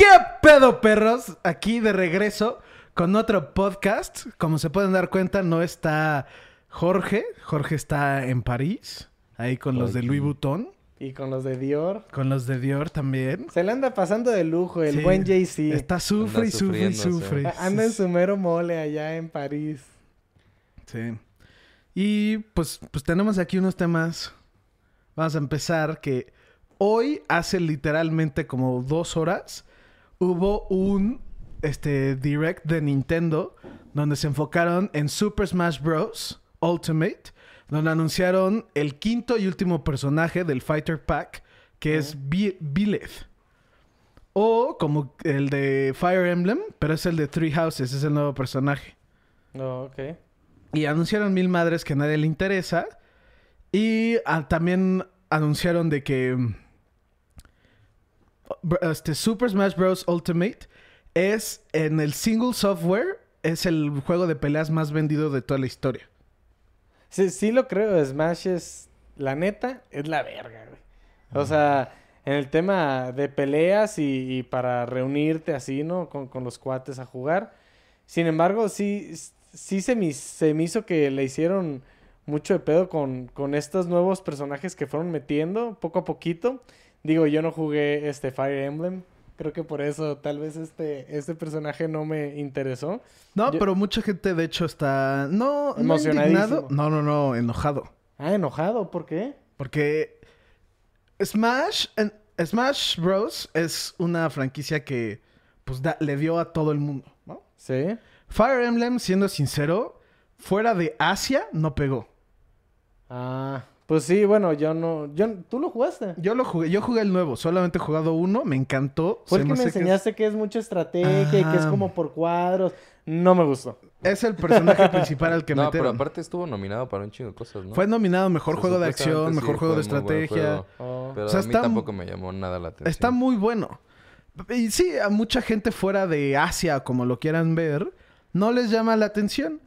¿Qué pedo, perros? Aquí de regreso con otro podcast. Como se pueden dar cuenta, no está Jorge. Jorge está en París, ahí con los de Louis Vuitton. Y con los de Dior. Con los de Dior también. Se le anda pasando de lujo el Sí. buen Jay-Z. Está sufre y sufre y sufre. Anda en su mero mole allá en París. Sí. Y pues, pues tenemos aquí unos temas. Vamos a empezar que hoy, hace literalmente como dos horas, hubo un este, direct de Nintendo donde se enfocaron en Super Smash Bros. Ultimate, donde anunciaron el quinto y último personaje del Fighter Pack, que es Bi- Byleth. O como el de Fire Emblem, pero es el de Three Houses, es el nuevo personaje. No, ok. Y anunciaron mil madres que a nadie le interesa. Y ah, también anunciaron de que este Super Smash Bros. Ultimate es en el single software, es el juego de peleas más vendido de toda la historia. Sí, lo creo. Smash es, la neta, es la verga, güey. O sea, en el tema de peleas y, y para reunirte así, ¿no? Con, con los cuates a jugar. Sin embargo, sí, sí se me, se me hizo que le hicieron mucho de pedo con, con estos nuevos personajes que fueron metiendo poco a poquito. Digo, yo no jugué este Fire Emblem. Creo que por eso tal vez este, este personaje no me interesó. No, Yo- pero mucha gente de hecho está... No, indignado. No, no, no, enojado. Ah, enojado, ¿por qué? Porque Smash, en- Smash Bros. es una franquicia que pues da- le dio a todo el mundo, ¿no? Sí. Fire Emblem, siendo sincero, fuera de Asia no pegó. Ah, pues sí, bueno, yo no, yo, ¿tú lo jugaste? Yo lo jugué, yo jugué el nuevo, solamente he jugado uno, me encantó. Fue el que me enseñaste que es mucha estrategia y que es Ajá. como por cuadros. No me gustó. Es el personaje principal al que no, metieron. pero aparte estuvo nominado para un chingo de cosas, ¿no? Fue nominado mejor O sea, juego de acción, mejor sí, juego de estrategia. juego, Oh. Pero O sea, a mí está- tampoco me llamó nada la atención. Está muy bueno. Y sí, a mucha gente fuera de Asia, como lo quieran ver, no les llama la atención.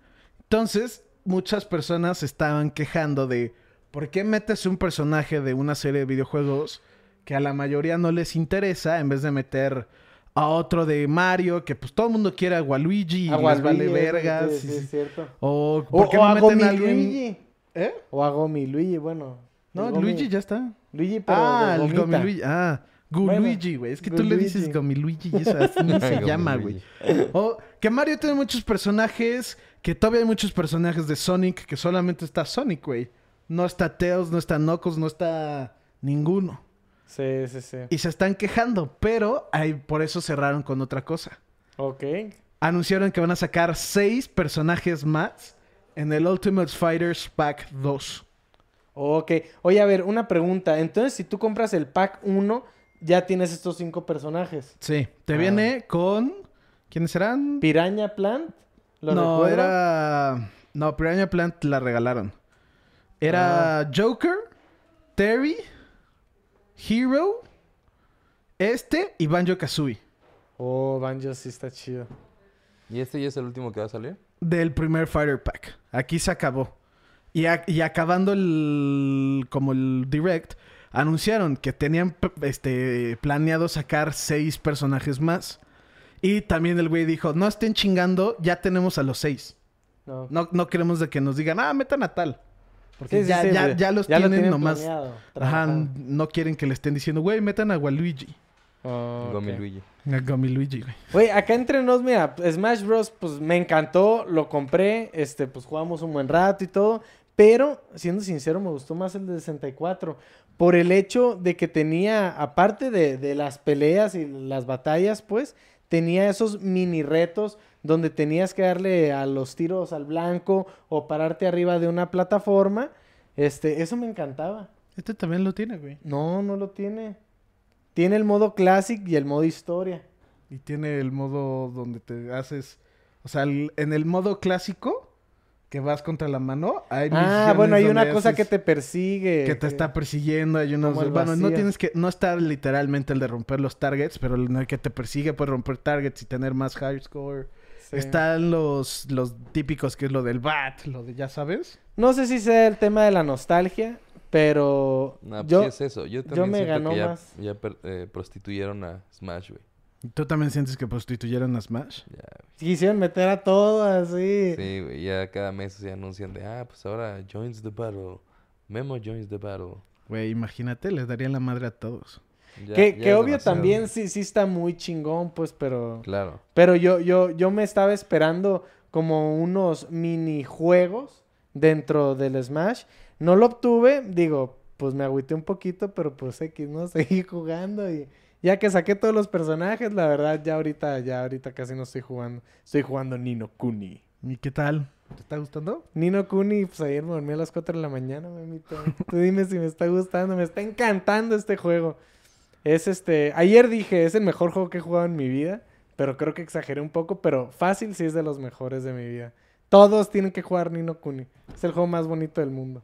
Entonces, muchas personas estaban quejando de ¿por qué metes un personaje de una serie de videojuegos que a la mayoría no les interesa en vez de meter a otro de Mario que pues todo el mundo quiere a Waluigi y A les Waluigi, vale es- vergas? Sí, es cierto. O O, ¿por qué o no a meten Gomi a alguien? Luigi. ¿Eh? O a Gomi Luigi, bueno. No, Gomi- Luigi ya está. Luigi, pero Ah, el gomita. Gomiluigi. Ah, Guluigi, güey. Es que tú le dices Gomiluigi y eso así ni se llama, güey. O que Mario tiene muchos personajes, que todavía hay muchos personajes de Sonic que solamente está Sonic, güey. No está Tails, no está Knuckles, no está ninguno. Sí, sí, sí. Y se están quejando, pero ahí por eso cerraron con otra cosa. Ok. Anunciaron que van a sacar seis personajes más en el Ultimate Fighters Pack 2. Ok. Oye, a ver, una pregunta. Entonces, si tú compras el pack 1, ya tienes estos cinco personajes. Sí, te Ah. viene con... ¿Quiénes serán? Piranha Plant. ¿Lo no, recuerdo? era. No, Piranha Plant la regalaron. Era Ah. Joker, Terry, Hero, este y Banjo Kazooie. Oh, Banjo sí está chido. ¿Y este ya es el último que va a salir? Del primer Fighter Pack. Aquí se acabó. Y, a- y acabando el. como el direct, anunciaron que tenían este, planeado sacar seis personajes más. Y también el güey dijo: No estén chingando, ya tenemos a los seis. No. No, no queremos de que nos digan, ah, metan a tal. Porque Sí, sí, ya, sí, ya, ya los Ya lo tienen, nomás. planeado, Ajá, trabajado. no quieren que le estén diciendo, güey, metan a Waluigi. Oh. Gomi Luigi. A Gummy Luigi, güey. Güey, acá entre nos, mira, Smash Bros. pues me encantó, lo compré, este, pues jugamos un buen rato y todo, pero siendo sincero me gustó más el de 64 por el hecho de que tenía, aparte de, de las peleas y las batallas, pues, tenía esos mini retos donde tenías que darle a los tiros al blanco o pararte arriba de una plataforma, este, eso me encantaba. Este también lo tiene, güey. No, no lo tiene. Tiene el modo Classic y el modo Historia. Y tiene el modo donde te haces. O sea, el- en el modo clásico, que vas contra la mano, hay Ah, bueno, hay una cosa que te persigue. que te está persiguiendo, hay unos... Bueno, no tienes que... No está literalmente el de romper los targets, pero el que te persigue puede romper targets y tener más high score. Sí. Están los, los típicos, que es lo del bat, lo de ya sabes. No sé si sea el tema de la nostalgia, pero No, pues yo... sí es eso. Yo también me siento ganó que ya, más. ya per- eh, prostituyeron a Smash, güey. ¿Tú también sientes que prostituyeron a Smash? Ya, Quisieron meter a todo así. Sí, güey, ya cada mes se anuncian de, ah, pues ahora joins the battle. Memo joins the battle. Güey, imagínate, les darían la madre a todos. Ya- que ya que es obvio demasiado. también sí, sí está muy chingón, pues, pero... Claro. Pero yo, yo, yo me estaba esperando como unos minijuegos dentro del Smash. No lo obtuve, digo, pues me agüité un poquito, pero pues X, ¿no? Seguí jugando y ya que saqué todos los personajes, la verdad ya ahorita, ya ahorita casi no estoy jugando. Estoy jugando Nino Kuni. ¿Y qué tal? ¿Te está gustando? Nino Kuni, pues ayer me dormí a las 4 de la mañana, mamita. Tú dime si me está gustando, me está encantando este juego. Es este, ayer dije, es el mejor juego que he jugado en mi vida, pero creo que exageré un poco, pero fácil sí es de los mejores de mi vida. Todos tienen que jugar Nino Kuni. Es el juego más bonito del mundo.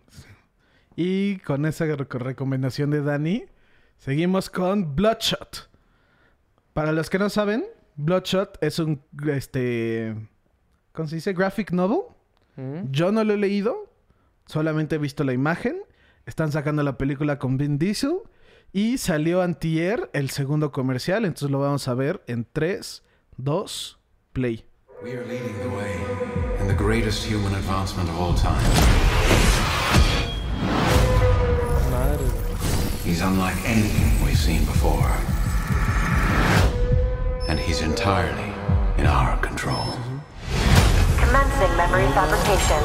Y con esa rec- recomendación de Dani, seguimos con Bloodshot. Para los que no saben, Bloodshot es un, este, ¿cómo se dice? Graphic novel. ¿Mm? Yo no lo he leído, solamente he visto la imagen. Están sacando la película con Vin Diesel y salió antier el segundo comercial, entonces lo vamos a ver en 3, 2, play. We are leading the way in the greatest human advancement of all time. Madre. He's unlike anything we've seen before. And he's entirely in our control. Commencing memory fabrication.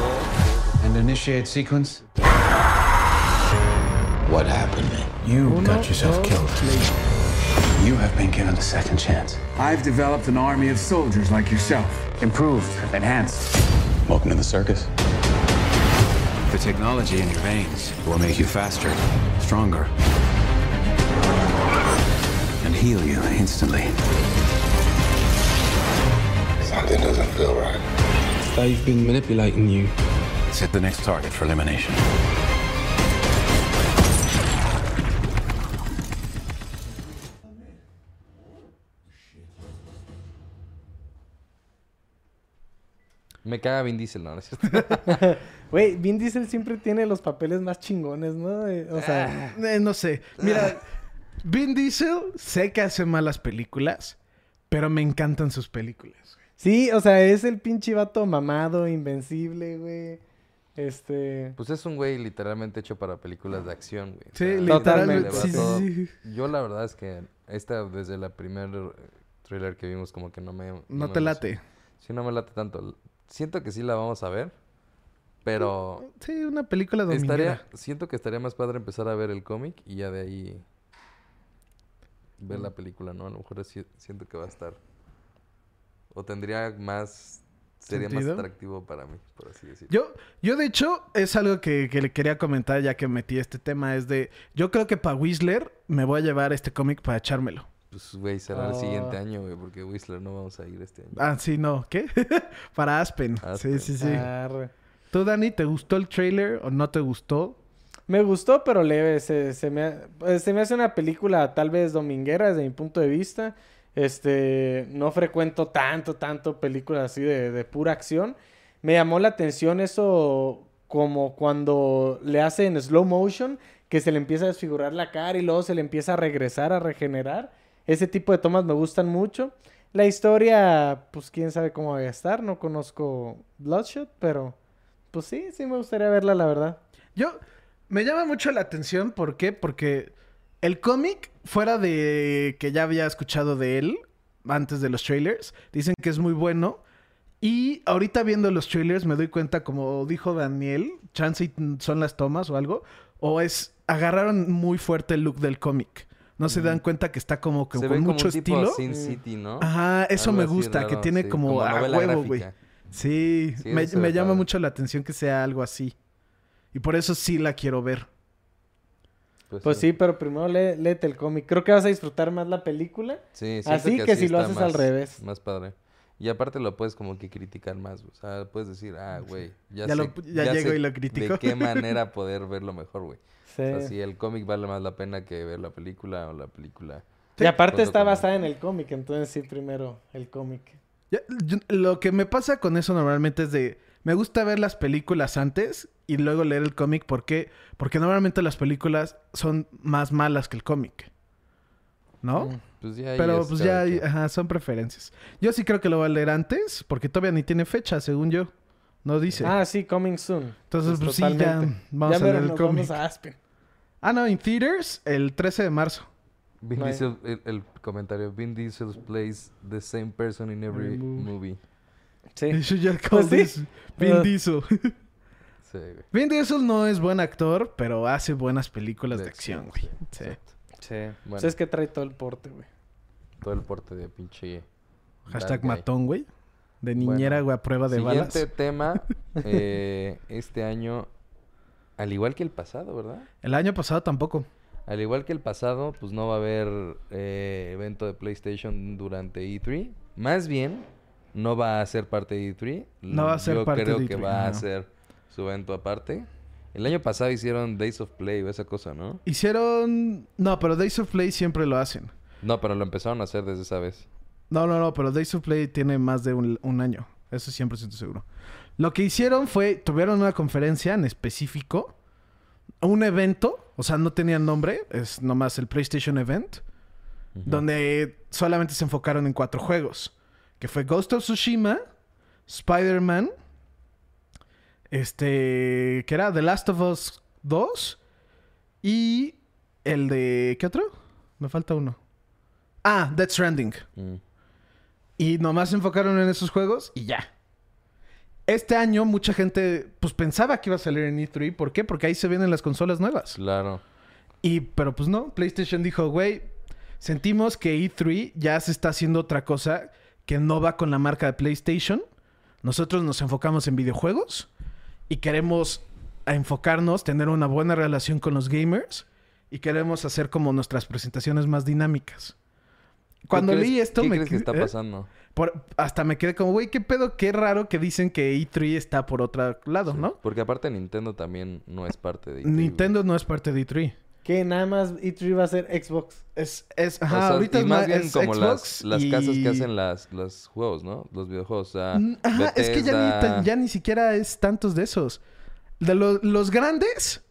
And initiate sequence? What happened? You Uno, got yourself dos, killed. play. You have been given a second chance. I've developed an army of soldiers like yourself. Improved, enhanced. Welcome to the circus. The technology in your veins will make you faster, stronger, and heal you instantly. Something doesn't feel right. They've been manipulating you. Set the next target for elimination. Me caga Vin Diesel, ¿no? ¿No es cierto? Güey, Vin Diesel siempre tiene los papeles más chingones, ¿no? O sea, Eh, no sé. Mira, Vin Diesel sé que hace malas películas, pero me encantan sus películas. sí, o sea, es el pinche vato mamado, invencible, güey. Este... Pues es un güey literalmente hecho para películas de acción, güey. O Sí, sea, literalmente. Sí, sí, sí. Yo la verdad es que esta desde la primer eh, thriller que vimos como que no me... No me te emocionó. late. Sí, no me late tanto. Siento que sí la vamos a ver, pero Sí, una película dominguera. estaría... Siento que estaría más padre empezar a ver el cómic y ya de ahí ver Mm. la película, ¿no? A lo mejor siento que va a estar... O tendría más... Sería ¿Sentido? más atractivo para mí, por así decirlo. Yo, yo de hecho, es algo que, que le quería comentar ya que metí este tema. Es de, yo creo que para Whistler me voy a llevar este cómic para echármelo. Pues, güey, será el Ah. siguiente año, güey, porque Whistler no vamos a ir este año. Ah, sí, no. ¿Qué? para Aspen. Aspen. Sí, sí, sí. arre. ¿Tú, Dani, te gustó el trailer o no te gustó? Me gustó, pero leve. Se, se me, pues, se me hace una película tal vez dominguera desde mi punto de vista. Este, no frecuento tanto, tanto películas así de, de pura acción. Me llamó la atención eso como cuando le hacen slow motion, que se le empieza a desfigurar la cara y luego se le empieza a regresar, a regenerar. Ese tipo de tomas me gustan mucho. La historia, pues quién sabe cómo va a estar. No conozco Bloodshot, pero pues sí, sí me gustaría verla, la verdad. Yo, me llama mucho la atención. ¿Por qué? Porque el cómic, fuera de que ya había escuchado de él antes de los trailers, dicen que es muy bueno. Y ahorita viendo los trailers me doy cuenta, como dijo Daniel, chance son las tomas o algo, o es, agarraron muy fuerte el look del cómic. No se dan cuenta que está como que Se con ve como mucho un tipo estilo. Sin City, ¿no? Ajá, eso Algo me gusta, que tiene sí, como, a huevo, güey. Sí, Sí, me, llama padre. mucho la atención que sea algo así. Y por eso sí la quiero ver. Pues sí, pero primero lee- léete el cómic. Creo que vas a disfrutar más la película. Sí, siento Así que si lo haces al revés. Más padre. Y aparte lo puedes como que criticar más. O sea, puedes decir, ah, güey, ya, Ya sé, lo- ya llego sé y lo critico. De qué manera poder verlo mejor, güey. Sí. O sea, si el cómic vale más la pena que ver la película o la película. y aparte junto está basada en el cómic, entonces sí, primero el cómic. Lo que me pasa con eso normalmente es de... Me gusta ver las películas antes y luego leer el cómic. ¿Por qué? Porque normalmente las películas son más malas que el cómic. ¿no? Pues ya Pero es pues ya hay- ajá, son preferencias. Yo sí creo que lo va a leer antes, porque todavía ni tiene fecha, según yo. No dice. Ah, sí, coming soon. Entonces, pues sí, ya vamos ya a leer el cómic. vamos a Aspen. Ah, no, en theaters el 13 de marzo. Vin No Diesel, el, el comentario. Vin Diesel plays the same person in every movie. movie. Sí. You should just Pues sí. this Vin Uh. Diesel. Sí, güey. Vin Diesel no es buen actor, pero hace buenas películas de, De acción, acción, güey. Sí. Sí. Bueno. Es que trae todo el porte, güey. Todo el porte de pinche. Hashtag matón, güey. De niñera, Bueno, güey, a prueba de Siguiente balas. tema. eh, este año, al igual que el pasado, ¿verdad? El año pasado tampoco. Al igual que el pasado, pues no va a haber eh, evento de PlayStation durante E3. Más bien, no va a ser parte de E3. No va a ser Yo parte creo de que E3, va a ser su evento aparte. El año pasado hicieron Days of Play o esa cosa, ¿no? Hicieron... No, pero Days of Play siempre lo hacen. No, pero lo empezaron a hacer desde esa vez. No, no, no, pero Days of Play tiene más de un, un año. Eso siempre siento seguro. Lo que hicieron fue, tuvieron una conferencia en específico, un evento, o sea, no tenía nombre, es nomás el PlayStation Event, donde solamente se enfocaron en cuatro juegos, que fue Ghost of Tsushima, Spider-Man, este, que era The Last of Us 2 y el de, ¿qué otro? Me falta uno. Ah, Death Stranding. Mm. Y nomás se enfocaron en esos juegos y ya. Este año mucha gente pues pensaba que iba a salir en E3. ¿Por qué? Porque ahí se vienen las consolas nuevas. Claro. Y pero pues no, PlayStation dijo, güey, sentimos que E3 ya se está haciendo otra cosa que no va con la marca de PlayStation. Nosotros nos enfocamos en videojuegos y queremos enfocarnos, tener una buena relación con los gamers y queremos hacer como nuestras presentaciones más dinámicas. ¿Tú Cuando crees- leí esto ¿Qué me crees que quedé- está ¿eh? pasando? Por- hasta me quedé como, güey, qué pedo, qué raro que dicen que E3 está por otro lado, Sí, ¿no? Porque aparte Nintendo también no es parte de E3, güey. Nintendo no es parte de E3. Que nada más E3 va a ser Xbox. Es, es, O ajá, sea, ahorita y es más bien es como las, Xbox las casas y- que hacen las, los juegos, ¿no? Los videojuegos. O sea, Ajá, es que ya ni, ya ni siquiera es tantos de esos. De lo- los grandes,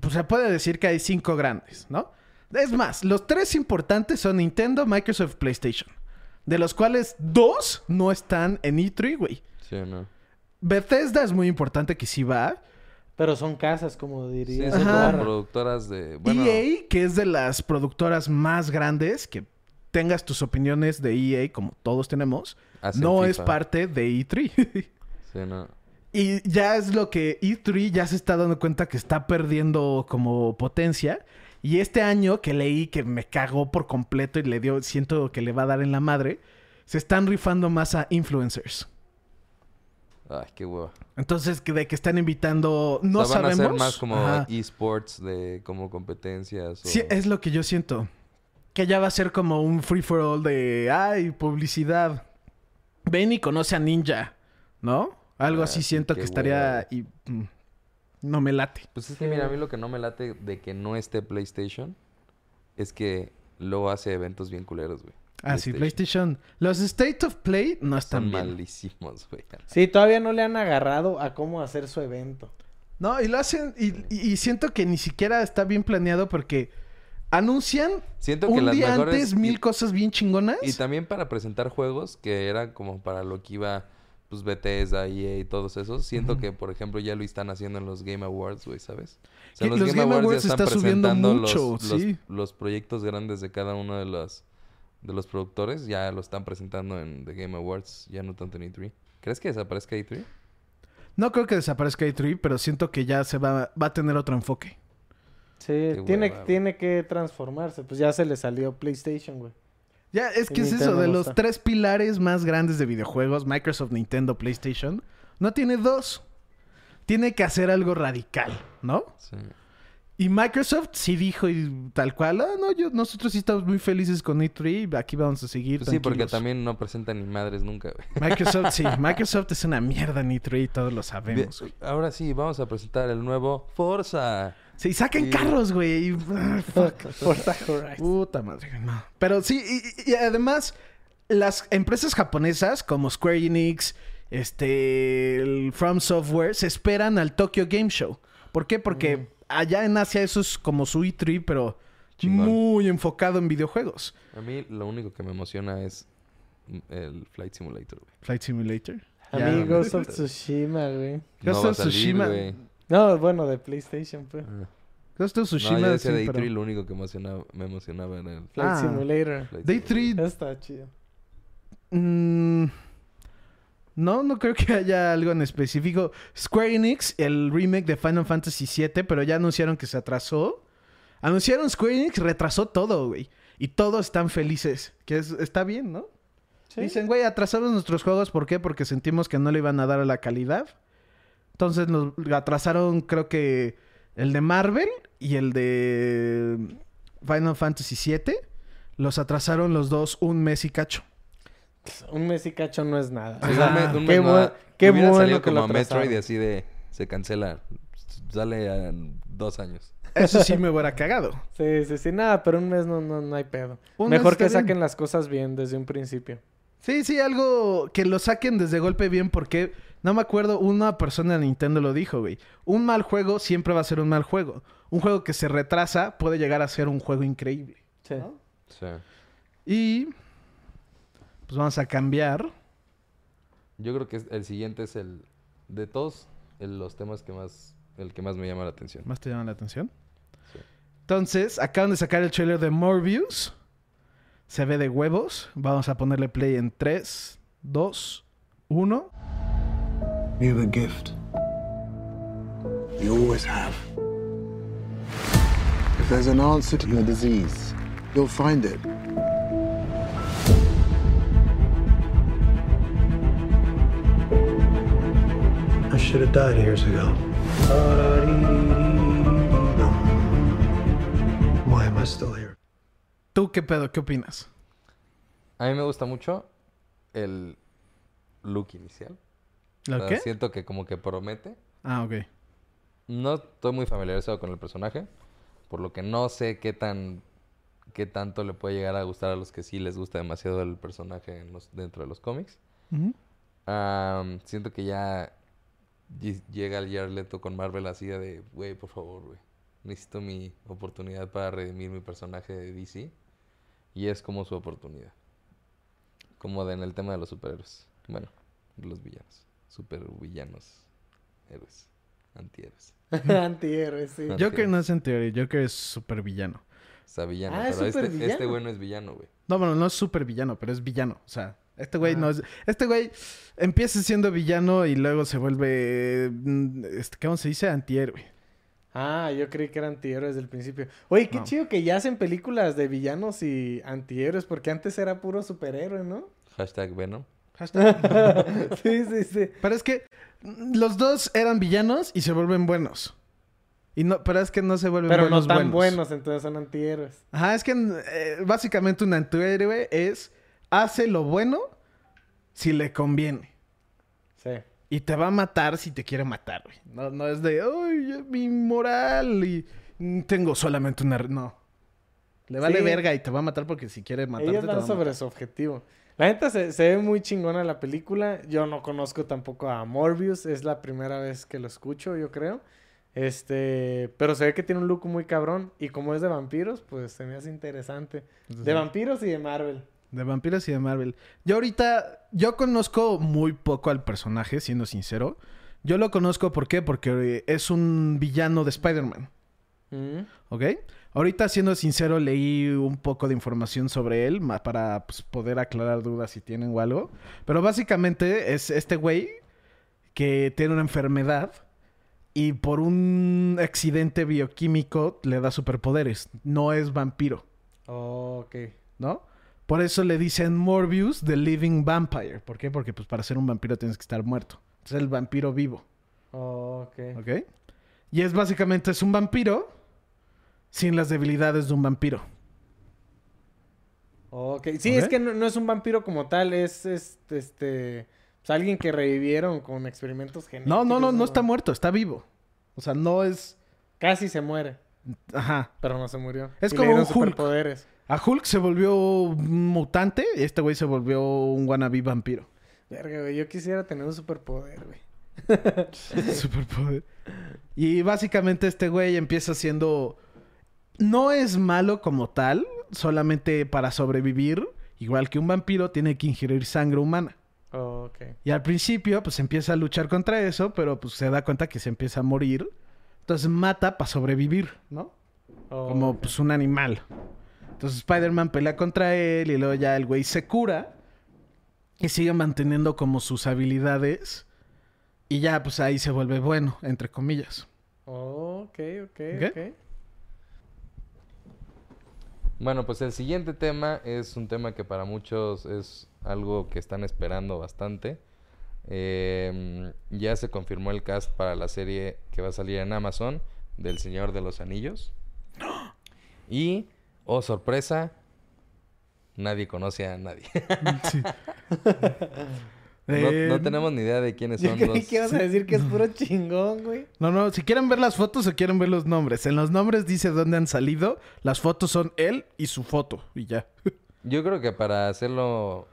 pues se puede decir que hay cinco grandes, ¿no? Es más, los tres importantes son Nintendo, Microsoft, PlayStation. De los cuales dos no están en E3, güey. Sí, ¿no? Bethesda es muy importante que sí va. Pero son casas, como Sí, diría. son Ajá. como productoras de... Bueno, EA, que es de las productoras más grandes, que tengas tus opiniones de EA, como todos tenemos, hacen no es parte de E3. Sí, no. y ya es lo que E3 ya se está dando cuenta que está perdiendo como potencia. Y este año que leí que me cagó por completo y le dio, siento que le va a dar en la madre, se están rifando más a influencers. Ay, qué hueva. Entonces, que de que están invitando, no o sea, van sabemos. a ser más como esports de como competencias. O... Sí, es lo que yo siento. Que ya va a ser como un free for all de, ay, publicidad. Ven y conoce a Ninja, ¿no? Algo Ah, así sí, siento que estaría... Y, mm, no me late. Pues es que mira, a mí lo que no me late de que no esté PlayStation es que luego hace eventos bien culeros, güey. Ah, sí, PlayStation. Los State of Play no están Son bien. malísimos, güey. Sí, todavía no le han agarrado a cómo hacer su evento. No, y lo hacen... Y, y- y siento que ni siquiera está bien planeado porque anuncian Siento que un las día mejores... antes mil y- cosas bien chingonas. Y también para presentar juegos que eran como para lo que iba, pues Bethesda, EA y todos esos. Siento que, por ejemplo, ya lo están haciendo en los Game Awards, güey, ¿sabes? O sea, los Game Awards está subiendo mucho, los, sí. los, los proyectos grandes de cada uno de los, de los productores. Ya lo están presentando en The Game Awards, ya no tanto en E3. ¿Crees que desaparezca E E3? No creo que desaparezca E3, pero siento que ya se va, va a tener otro enfoque. Sí, Qué tiene, hueva, tiene que transformarse. Pues ya se le salió PlayStation, güey. Ya, es que es eso, de los tres pilares más grandes de videojuegos, Microsoft, Nintendo, PlayStation, no tiene dos. Tiene que hacer algo radical, ¿no? Sí. Y Microsoft sí dijo y tal cual, ah, no, yo, nosotros sí estamos muy felices con E3, aquí vamos a seguir. Pues sí, porque tranquilos". también no presentan ni madres nunca, güey. Microsoft, sí, Microsoft es una mierda en E3, todos lo sabemos. Bien, Ahora sí, vamos a presentar el nuevo Forza. Sí, saquen carros, güey. y- ah, fuck. Forza Horizon. Puta madre, no. Pero sí, y, y además, las empresas japonesas como Square Enix, este, el From Software, se esperan al Tokyo Game Show. ¿Por qué? Porque allá en Asia eso es como su E3, pero Chingón. muy enfocado en videojuegos. A mí lo único que me emociona es mm, el Flight Simulator, güey. Flight Simulator. A Ya. mí Ghost of Tsushima, güey. Ghost of Tsushima. güey. No, bueno, de PlayStation, pues. Ah. Ghost of No, Tsushima. yo decía sí, Day pero- 3, lo único que emocionaba, me emocionaba era el Flight Ah. Simulator. Flight Day Simulator. 3 Está chido. Mm, no, no creo que haya algo en específico. Square Enix, el remake de Final Fantasy VII, pero ya anunciaron que se atrasó. Anunciaron Square Enix, retrasó todo, güey. Y todos están felices. Que es- está bien, ¿no? Dicen, güey, atrasamos nuestros juegos. ¿Por qué? Porque sentimos que no le iban a dar a la calidad. Entonces nos atrasaron, creo que el de Marvel y el de Final Fantasy VII. Los atrasaron los dos un mes y cacho. Un mes y cacho no es nada. Sí, O sea, un mes- un qué, mes no bu- da- qué bueno salido que lo como Metroid y así de... Se cancela. Sale en dos años. Eso sí me hubiera cagado. Sí, sí, sí. Nada, pero un mes no, no, no hay pedo. Un Mejor que bien. saquen las cosas bien desde un principio. Sí, sí, algo que lo saquen desde golpe bien porque no me acuerdo, una persona de Nintendo lo dijo, güey. Un mal juego siempre va a ser un mal juego. Un juego que se retrasa puede llegar a ser un juego increíble. Sí. Sí. Y pues vamos a cambiar. Yo creo que el siguiente es el... De todos el- los temas que más... El que más me llama la atención. ¿Más te llama la atención? Sí. Entonces, acaban de sacar el trailer de Morbius. Se ve de huevos. Vamos a ponerle play en 3, 2, 1. You have a gift. You always have. If there's an answer to your disease, you'll find it. I should have died years ago. Why am I still here? ¿Tú qué pedo? ¿Qué opinas? A mí me gusta mucho el look inicial. ¿Lo O sea, qué? Siento que como que promete. Ah, ok. No estoy muy familiarizado con el personaje, por lo que no sé qué tan qué tanto le puede llegar a gustar a los que sí les gusta demasiado el personaje en los- dentro de los cómics. Siento que ya lle- llega el Jared con Marvel así de, güey, por favor, güey. Necesito mi oportunidad para redimir mi personaje de DC. Y es como su oportunidad. Como de en el tema de los superhéroes. Bueno, de los villanos. Supervillanos. Héroes. Antihéroes. Antihéroe, sí. Ah. Joker no es en teoría. Joker es super villano. O sea, villano. Ah, es pero este, supervillano. este güey no es villano, güey. No, bueno, no es super villano, pero es villano. O sea, este güey Ah. no es. Este güey empieza siendo villano y luego se vuelve. mm, Este, ¿Cómo se dice? Antihéroe. Ah, yo creí que eran antihéroes desde el principio. Oye, qué No. chido que ya hacen películas de villanos y antihéroes, porque antes era puro superhéroe, ¿no? Hashtag Venom. Hashtag. sí, sí, sí. pero es que los dos eran villanos y se vuelven buenos. Y no, pero es que no se vuelven Pero no buenos. tan buenos, entonces son antihéroes. Ajá, es que eh, básicamente un antihéroe es hace lo bueno si le conviene. Sí. Y te va a matar si te quiere matar, güey. No, no es de, ya mi moral y tengo solamente una... re-". No. Le vale Sí. verga y te va a matar porque si quiere matarte Ellos te va van a sobre matar. su objetivo. La neta se, se ve muy chingona la película. Yo no conozco tampoco a Morbius. Es la primera vez que lo escucho, yo creo. Este, pero se ve que tiene un look muy cabrón. Y como es de vampiros, pues se me hace interesante. De vampiros y de Marvel. De vampiros y de Marvel. Yo ahorita, yo conozco muy poco al personaje, siendo sincero. Yo lo conozco, ¿por qué? Porque es un villano de Spider-Man. Mm. ¿Ok? Ahorita, siendo sincero, leí un poco de información sobre él para pues, poder aclarar dudas si tienen o algo. Pero básicamente es este güey que tiene una enfermedad y por un accidente bioquímico le da superpoderes. No es vampiro, Oh, ok. ¿no? Por eso le dicen Morbius, The Living Vampire. ¿Por qué? Porque pues, para ser un vampiro tienes que estar muerto. Es el vampiro vivo. Oh, ok. ¿Ok? Y es básicamente es un vampiro sin las debilidades de un vampiro. Ok. Sí, es que no, no es un vampiro como tal. Es, es, este... pues, alguien que revivieron con experimentos genéticos. No, no, no, no está muerto, está vivo. O sea, no es. Casi se muere. Ajá. Pero no se murió. Es Y como un Hulk. A Hulk se volvió un mutante y este güey se volvió un wannabe vampiro. Verga, güey. Yo quisiera tener un superpoder, güey. Superpoder. Y básicamente este güey empieza siendo no es malo como tal, solamente para sobrevivir, igual que un vampiro, tiene que ingerir sangre humana. Oh, ok. Y al principio, pues empieza a luchar contra eso, pero pues se da cuenta que se empieza a morir. Entonces mata para sobrevivir, ¿no? Oh, Como pues un animal. Entonces Spider-Man pelea contra él y luego ya el güey se cura y sigue manteniendo como sus habilidades. Y ya pues ahí se vuelve bueno, entre comillas. Oh, ok, ok, ¿Ok? ok. Bueno, pues el siguiente tema es un tema que para muchos es algo que están esperando bastante. Eh, ya se confirmó el cast para la serie que va a salir en Amazon del Señor de los Anillos. Y, oh sorpresa, nadie conoce a nadie. Sí. no, Eh, no tenemos ni idea de quiénes Yo son creí los... que ibas a decir que es puro chingón, güey. No, no, si quieren ver las fotos o quieren ver los nombres. En los nombres dice dónde han salido. Las fotos son él y su foto. Y ya. Yo creo que para hacerlo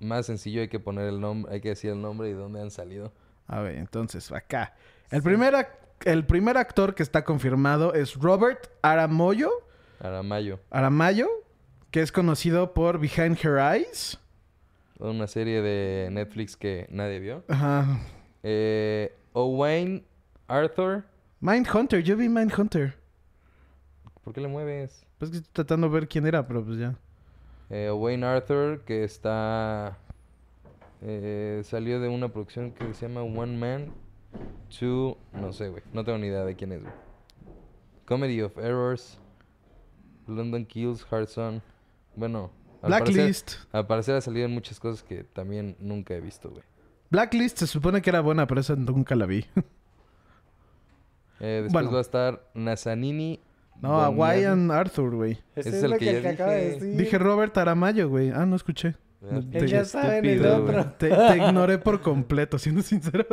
más sencillo hay que poner el nombre, hay que decir el nombre y dónde han salido. A ver, entonces, acá. El, primer, el primer actor que está confirmado es Robert Aramoyo, Aramayo, Aramayo, que es conocido por Behind Her Eyes. Una serie de Netflix que nadie vio. Ajá. Eh, Owain Arthur, Mindhunter, yo vi Mindhunter. ¿por qué le mueves? Pues que estoy tratando de ver quién era, pero pues ya. Eh, Owain Arthur, que está... eh, salió de una producción que se llama One Man, Two... No sé, güey. No tengo ni idea de quién es, güey. Comedy of Errors, London Kills, Hard Sun. Bueno, al parecer, Blacklist. al parecer ha salido en muchas cosas que también nunca he visto, güey. Blacklist se supone que era buena, pero esa nunca la vi. Eh, después Bueno. va a estar Nazanini. no, Hawaiian Arthur, güey. Ese es, lo que, el que acaba de dije. decir. Dije Robert Aramayo, güey. Ah, no escuché. Ya sabe en el otro. Te, te ignoré por completo, siendo sincero.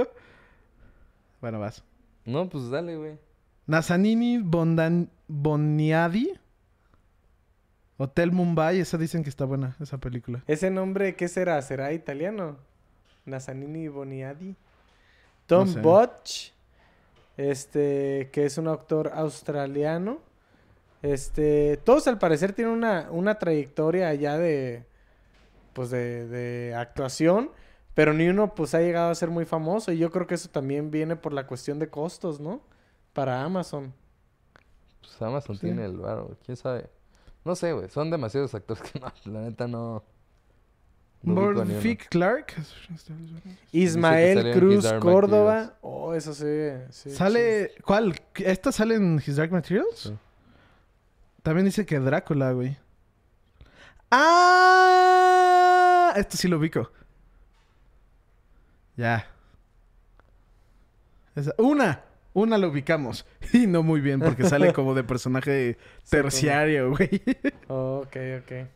Bueno, vas. No, pues dale, güey. Nazanini Bondan Boniadi. Hotel Mumbai, esa dicen que está buena, esa película. ¿Ese nombre qué será? ¿Será italiano? Nazanini Boniadi. Tom sé. Botch. Este, que es un actor australiano. Este, todos al parecer tienen una, una trayectoria ya de, pues de, de actuación, pero ni uno pues ha llegado a ser muy famoso y yo creo que eso también viene por la cuestión de costos, ¿no? Para Amazon. Pues Amazon tiene el varo, güey. ¿Quién sabe? No sé, güey. Son demasiados actores que no, la neta no... no Clark. Ismael Cruz Córdoba. Materials. Oh, eso sí. sí, Sale. ¿Cuál? ¿Esta sale en His Dark Materials? Sí. También dice que Drácula, güey. ¡Ah! Esto sí lo ubico. Ya. Esa- Una. Una lo ubicamos. Y no muy bien, porque sale como de personaje terciario, güey. Oh, ok, ok.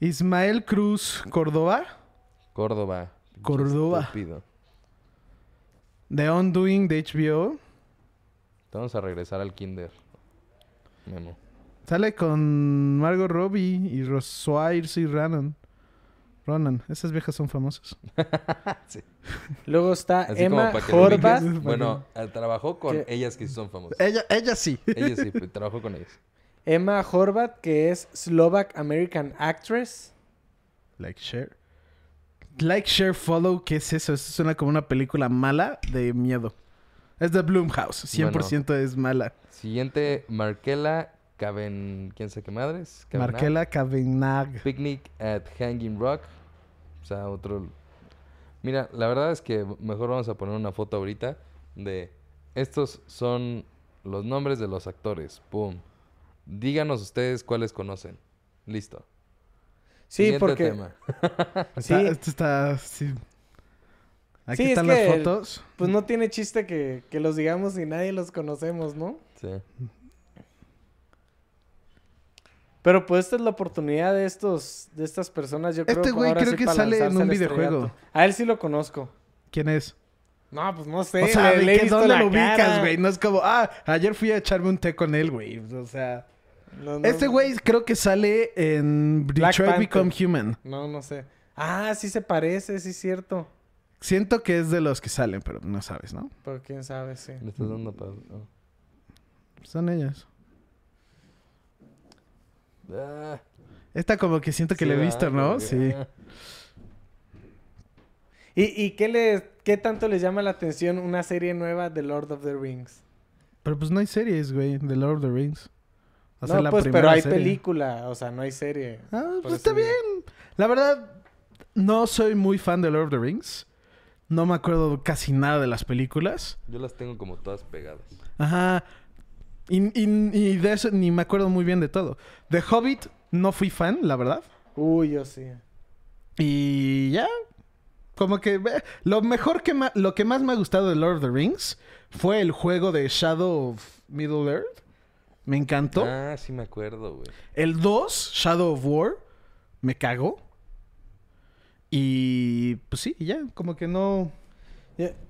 Ismael Cruz Córdoba. Córdoba. Córdoba. estúpido. The Undoing de HBO. Vamos a regresar al kinder. Memo. Sale con Margot Robbie y Ross y Ronan. Ronan. Esas viejas son famosas. Luego está Así Emma Horvath. Bueno, eh, trabajó con Que- ellas que sí son famosas. Ella, ella sí. Ellas sí, pues, trabajó con ellas. Emma Horvath, que es Slovak American Actress. Like, share. Like, share, follow. ¿Qué es eso? Eso suena como una película mala de miedo. Es de Bloomhouse. 100% es mala. Siguiente, Markela Caben... ¿Quién sabe qué madres? Cavenagh. Markela Kavanagh. Picnic at Hanging Rock. O sea, otro... Mira, la verdad es que mejor vamos a poner una foto ahorita de... Estos son los nombres de los actores. Pum. Díganos ustedes cuáles conocen. Listo. Sí, Siguiente porque tema. Sí. Está, esto está... Sí. Aquí Sí, es están que las el- fotos. pues no tiene chiste que, que los digamos y nadie los conocemos, ¿no? Sí. Pero pues esta es la oportunidad de estos de estas personas, yo creo Este güey creo sí que para sale en un videojuego. A él sí lo conozco. ¿Quién es? No, pues no sé. o sea, le- ¿de le he visto ¿dónde la lo ubicas, güey? No es como, ah, ayer fui a echarme un té con él, güey. O sea... No, no, Este güey creo que sale en Black Detroit Panther. Become Human. No, no sé. Ah, sí se parece, sí es cierto. Siento que es de los que salen, pero no sabes, ¿no? Pero quién sabe, sí. Le estás dando pa- oh. Son ellas. Ah, Esta como que siento que sí, la he visto, ¿no? Sí. ah. ¿Y, y qué, les, qué tanto les llama la atención una serie nueva de Lord of the Rings? Pero pues no hay series, güey, de Lord of the Rings. Va a ser No, la pues, pero hay serie. película, o sea, no hay serie. Ah, pues está bien. La verdad, no soy muy fan de Lord of the Rings. No me acuerdo casi nada de las películas. Yo las tengo como todas pegadas. Ajá. Y, y- y de eso ni me acuerdo muy bien de todo. De Hobbit no fui fan, la verdad. Uy, yo sí. Y ya. Como que eh, lo mejor que ma- lo que más me ha gustado de Lord of the Rings fue el juego de Shadow of Middle Earth. Me encantó. Ah, sí me acuerdo, güey. El 2, Shadow of War, me cagó. Y pues sí, ya, como que no.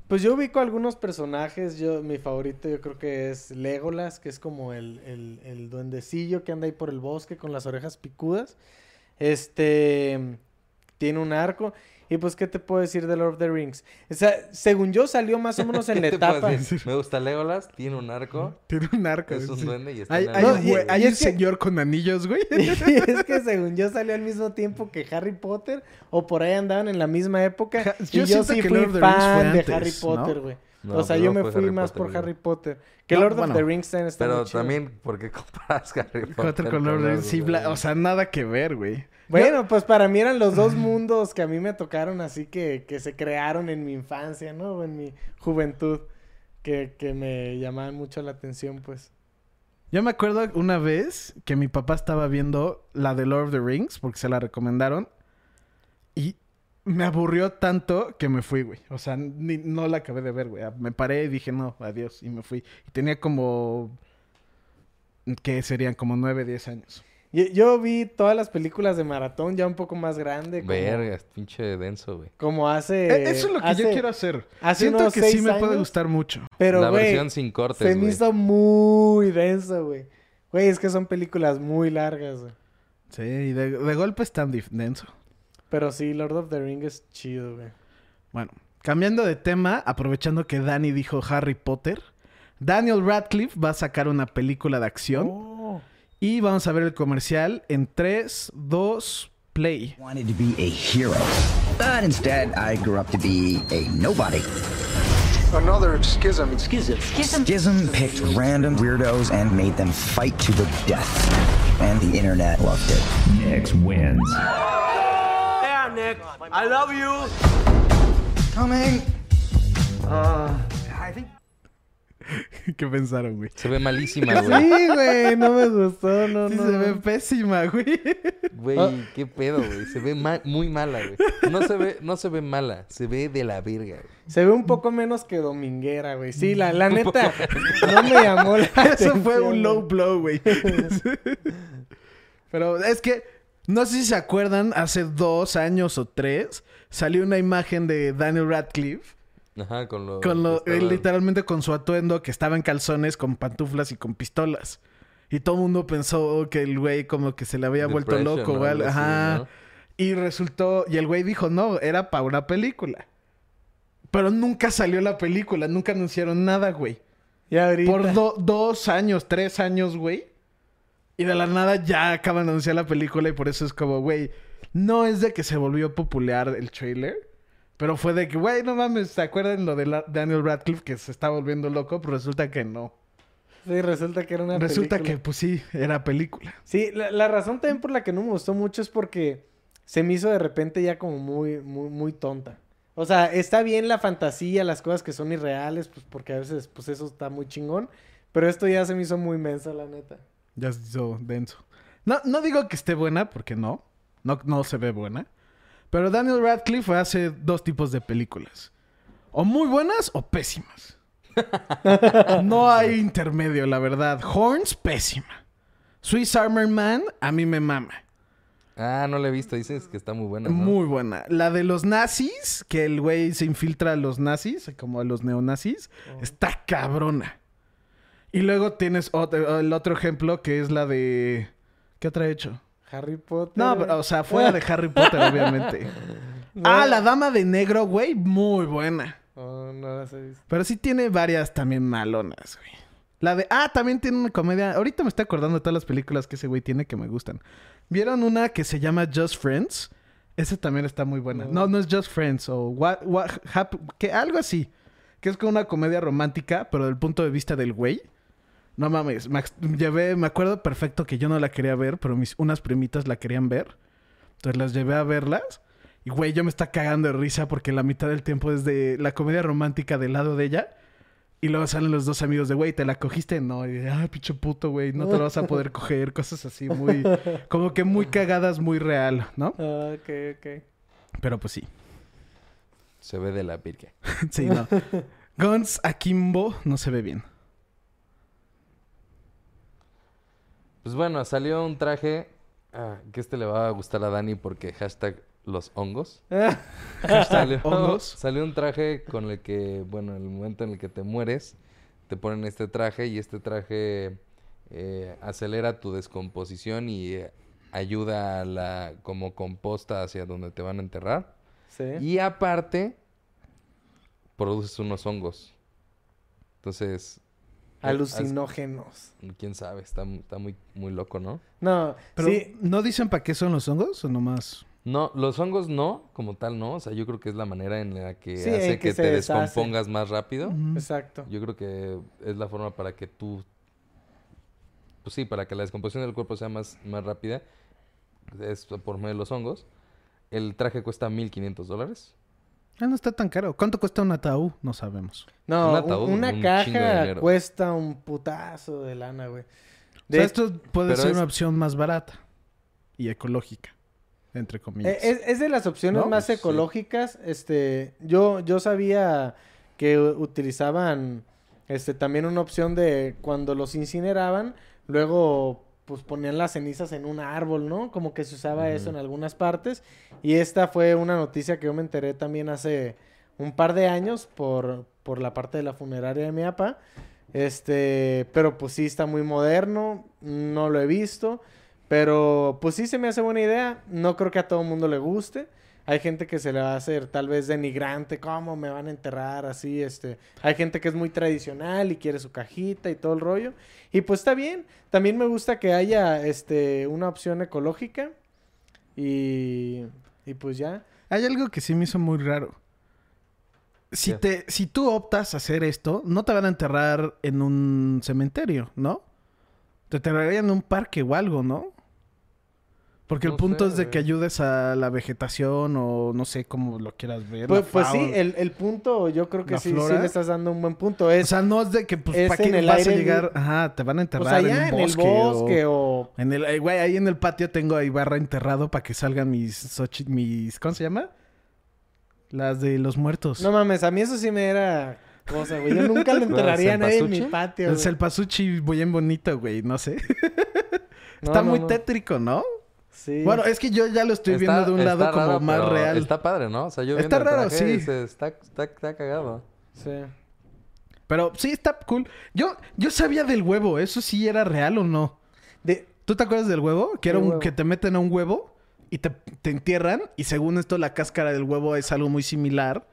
Pues yo ubico algunos personajes. Yo, mi favorito yo creo que es Legolas, que es como el, el, el duendecillo que anda ahí por el bosque con las orejas picudas. Este tiene un arco. Y pues, ¿qué te puedo decir de Lord of the Rings? O sea, según yo salió más o menos en la ¿Qué te puedo etapa. Me gusta Legolas, tiene un arco, Tiene un arco. es un sí. duende y está Hay, en hay No, y- y hay es que- señor con anillos, güey. Y es que según yo salió al mismo tiempo que Harry Potter o por ahí andaban en la misma época. Ja- y yo yo, sí que fui Lord of the Rings fue fan de Harry ¿no? Potter, güey. No, o sea, pero yo me fui Harry más Potter, por. Harry Potter. Que No, Lord bueno. of the Rings también está Pero muy chido. también, ¿por qué comparas Harry Potter Potter con Lord of the Rings. Sí, bla- o sea, nada que ver, güey. Bueno, pues para mí eran los dos mundos que a mí me tocaron así que, que se crearon en mi infancia, ¿no? O en mi juventud. Que, que me llamaban mucho la atención, pues. Yo me acuerdo una vez que mi papá estaba viendo la de Lord of the Rings porque se la recomendaron me aburrió tanto que me fui, güey. O sea, ni- no la acabé de ver, güey. Me paré y dije, no, adiós, y me fui. Y tenía como... que serían como 9, 10 años. Yo, yo vi todas las películas de maratón ya un poco más grande. Como, Vergas, pinche denso, güey. Como hace... E- Eso es lo que yo quiero hacer. hace Siento unos que sí me puede gustar mucho. Pero, la güey, versión sin cortes, se me güey. hizo muy denso, güey. Güey, es que son películas muy largas, güey. Sí, y de, de golpe es tan denso. Pero sí, Lord of the Ring es chido, güey. Bueno, cambiando de tema, aprovechando que Danny dijo Harry Potter, Daniel Radcliffe va a sacar una película de acción Oh. y vamos a ver el comercial en 3, 2, play. wanted to be a hero. But instead, I grew up to be a nobody. Another schism. Schism. Schism picked random weirdos and made them fight to the death. And the internet loved it. Nix wins. Nick. I love you. Coming. ¿Qué pensaron, güey? Se ve malísima, güey. Sí, güey, no me gustó, no, Sí, no. se ve pésima, güey. Güey, Ah. qué pedo, güey. Se ve ma- muy mala, güey. No se ve, no se ve mala, se ve de la verga, güey. Se ve un poco menos que dominguera, güey. Sí, la, la neta, no me llamó la Eso fue atención, un low blow, güey. Pero es que, no sé si se acuerdan, hace dos años o tres, salió una imagen de Daniel Radcliffe. Ajá, con lo... Con lo, que él literalmente con su atuendo que estaba en calzones, con pantuflas y con pistolas. Y todo el mundo pensó que el güey como que se le había vuelto loco o o algo algo. así, Ajá. ¿no? Y resultó, y el güey dijo, no, era para una película. Pero nunca salió la película, nunca anunciaron nada, güey. Y ahorita. Por do- dos años, tres años, güey. Y de la nada ya acaban de anunciar la película y por eso es como, güey, no es de que se volvió popular el trailer, pero fue de que, güey, no mames, ¿se acuerdan lo de la- Daniel Radcliffe que se está volviendo loco? Pero resulta que no. Sí, resulta que era una resulta película. que, pues sí, era película. Sí, la, la razón también por la que no me gustó mucho es porque se me hizo de repente ya como muy, muy, muy tonta. O sea, está bien la fantasía, las cosas que son irreales, pues porque a veces, pues eso está muy chingón. Pero esto ya se me hizo muy mensa, la neta. Ya se hizo denso. No, no digo que esté buena, porque no. No, no se ve buena. Pero Daniel Radcliffe hace dos tipos de películas. O muy buenas o pésimas. no hay intermedio, la verdad. Horns, pésima. Swiss Armor Man, a mí me mama. Ah, no la he visto. Dices que está muy buena, ¿no? Muy buena. La de los nazis, que el güey se infiltra a los nazis, como a los neonazis, está cabrona. Y luego tienes otro- el otro ejemplo que es la de... ¿Qué otra he hecho? Harry Potter. No, pero, o sea, fuera de Harry Potter, obviamente. Ah, la dama de negro, güey, muy buena. Oh, no las he visto. Pero sí tiene varias también malonas, güey. La de... Ah, también tiene una comedia... Ahorita me estoy acordando de todas las películas que ese güey tiene que me gustan. ¿Vieron una que se llama Just Friends? Esa también está muy buena. No, no es Just Friends o what, what que algo así. Que es como una comedia romántica, pero del punto de vista del güey. No mames, me, llevé, me acuerdo perfecto que yo no la quería ver, pero mis unas primitas la querían ver. Entonces las llevé a verlas. Y güey, yo me está cagando de risa porque la mitad del tiempo es de la comedia romántica del lado de ella. Y luego salen los dos amigos de, güey, ¿te la cogiste? No. Y de, ay, pinche puto, güey, no te lo vas a poder coger. Cosas así muy, como que muy cagadas, muy real, ¿no? Ah, ok, ok. Pero pues sí. Se ve de la virgen. Sí, no. Guns Akimbo no se ve bien. Pues bueno, salió un traje ah, que este le va a gustar a Dani porque hashtag los hongos. salió, ¿Hongos? salió un traje con el que, bueno, en el momento en el que te mueres, te ponen este traje y este traje eh, acelera tu descomposición y eh, ayuda a la como composta hacia donde te van a enterrar. Sí. Y aparte, produces unos hongos. Entonces, Alucinógenos. quién sabe, está, está muy, muy loco, ¿no? No, Pero, sí. ¿no dicen para qué son los hongos o nomás? No, los hongos no, como tal no. O sea, yo creo que es la manera en la que Sí, hace que te deshace. descompongas más rápido. Exacto. Yo creo que es la forma para que tú... Pues sí, para que la descomposición del cuerpo sea más, más rápida. Es por medio de los hongos. El traje cuesta 1.500 dólares. Ah, no está tan caro. ¿Cuánto cuesta un ataúd? No sabemos. No, Un un- ataúd, una un caja cuesta un putazo de lana, güey. O De sea, esto puede pero ser es- una opción más barata y ecológica, entre comillas. Eh, Es, es de las opciones ¿No? más Pues sí. ecológicas. Este, yo, yo sabía que utilizaban este también una opción de cuando los incineraban, luego pues ponían las cenizas en un árbol, ¿no? Como que se usaba eso en algunas partes. Y esta fue una noticia que yo me enteré también hace un par de años por, por la parte de la funeraria de mi papá. Este, pero pues sí está muy moderno, no lo he visto. Pero pues sí se me hace buena idea. No creo que a todo el mundo le guste. Hay gente que se le va a hacer tal vez denigrante, ¿cómo me van a enterrar así? Este, hay gente que es muy tradicional y quiere su cajita y todo el rollo. Y pues está bien. También me gusta que haya este una opción ecológica. Y, y pues ya. Hay algo que sí me hizo muy raro. Si, te, si tú optas a hacer esto, no te van a enterrar en un cementerio, ¿no? Te enterrarían en un parque o algo, ¿no? Porque el punto sé, es de güey. que ayudes a la vegetación o no sé cómo lo quieras ver. Pues, pues sí, el, el punto, yo creo que sí, sí le estás dando un buen punto. Es, O sea, no es de que, pues, es ¿para en qué el vas a aire llegar? libre. Ajá, te van a enterrar pues allá en en, un bosque. el bosque o... o... En el, güey, ahí en el patio tengo ahí barra enterrado para que salgan mis, mis, ¿cómo se llama? Las de los muertos. No mames, a mí eso sí me era cosa, güey. Yo nunca lo enterraría a nadie en mi patio, el güey. Celpasuchi bien bonito, güey, no sé. No, Está no, muy no. tétrico, ¿no? Sí. Bueno, es que yo ya lo estoy Está- viendo de un lado como más real. Está padre, ¿no? O sea, yo Está viendo el raro, traje, sí. Está, está, está cagado. Sí. Pero sí está cool. Yo, yo sabía del huevo, ¿eso sí era real o no? De... ¿Tú te acuerdas del huevo? Que era ¿Qué un, huevo? que te meten a un huevo y te, te entierran. Y según esto, la cáscara del huevo es algo muy similar.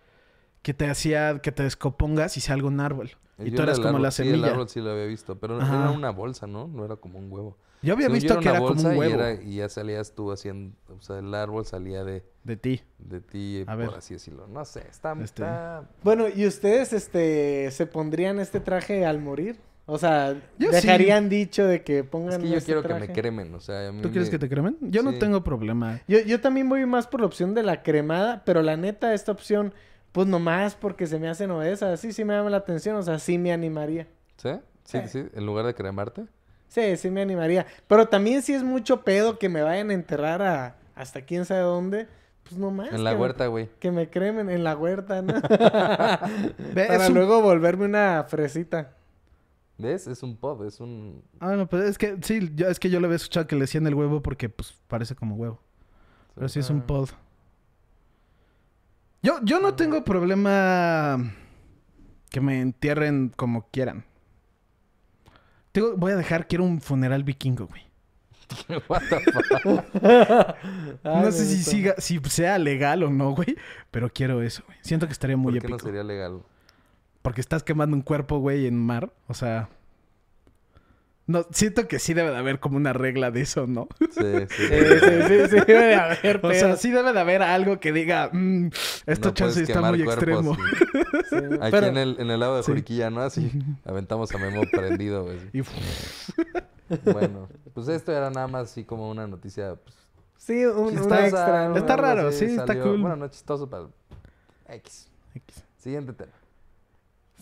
Que te hacía que te descompongas y salga un árbol. Y tú era eras como árbol, la Sí, el semilla. árbol sí lo había visto, pero Ajá. era una bolsa, ¿no? No era como un huevo. Yo había visto que era como un y huevo era- Y, ya salías tú haciendo... O sea, el árbol salía de, de ti. de ti, A por ver. así decirlo. No sé, está... Este- está- Bueno, ¿y ustedes este se pondrían este traje al morir? O sea, Yo dejarían dicho de que pongan Es que yo este quiero que me cremen, o sea... a mí ¿Tú quieres me- que te cremen? Yo no tengo problema. Yo, yo también voy más por la opción de la cremada, pero la neta, esta opción, pues nomás porque se me hacen obesas. Sí, sí me llama la atención, o sea, sí me animaría. ¿Sí? Sí, Sí. sí, en lugar de cremarte. Sí, sí me animaría. Pero también si es mucho pedo que me vayan a enterrar a hasta quién sabe dónde, pues nomás. En la que huerta, güey. Que me cremen en la huerta, ¿no? Para un- luego volverme una fresita. ¿Ves? Es un pub, es un... Ah, no, pues es que sí, yo, es que yo le había escuchado que le decían el huevo porque pues parece como huevo. Pero sí es un Ah. pod. Yo, yo no tengo problema que me entierren como quieran. Tengo- voy a dejar, quiero un funeral vikingo, güey. What the fuck? Ay, no sé si siga, si sea legal o no, güey. Pero quiero eso, güey. Siento que estaría muy ¿Por qué épico. no sería legal? Porque estás quemando un cuerpo, güey, en mar. O sea, No, siento que sí debe de haber como una regla de eso, ¿no? Sí, sí. Sí, sí, sí, sí, debe de haber O sea, sí debe de haber algo que diga, mm, esto No chance puedes está quemar muy cuerpos, extremo. sí. Sí, Aquí pero- en, el, en el lado de Juriquilla, ¿no? Así aventamos a Memo prendido, güey. Y Bueno, pues esto era nada más así como una noticia. Pues, Sí, un, chistosa, extra. Está raro, sí, está cool. Bueno, no chistoso, pero. X. Siguiente tema.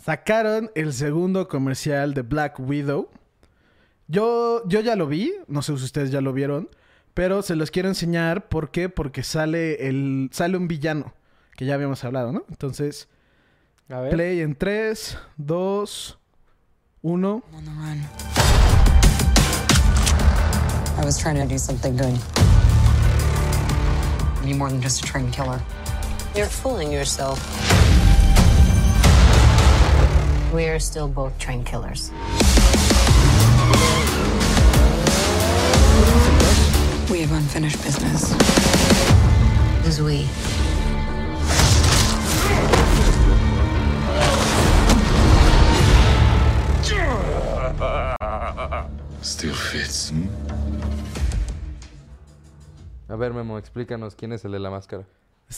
Sacaron el segundo comercial de Black Widow. Yo, yo ya lo vi, no sé si ustedes ya lo vieron, pero se los quiero enseñar. ¿Por qué? Porque sale, el, sale un villano, que ya habíamos hablado, ¿no? Entonces, A ver. play en 3, 2, 1. on the run. I was trying to do something good. Be more than just a trained killer. You're fooling yourself. We are still both trained killers. We have unfinished business. Who's we? Still fits, hmm? A ver, Memo, explícanos quién es el de la máscara.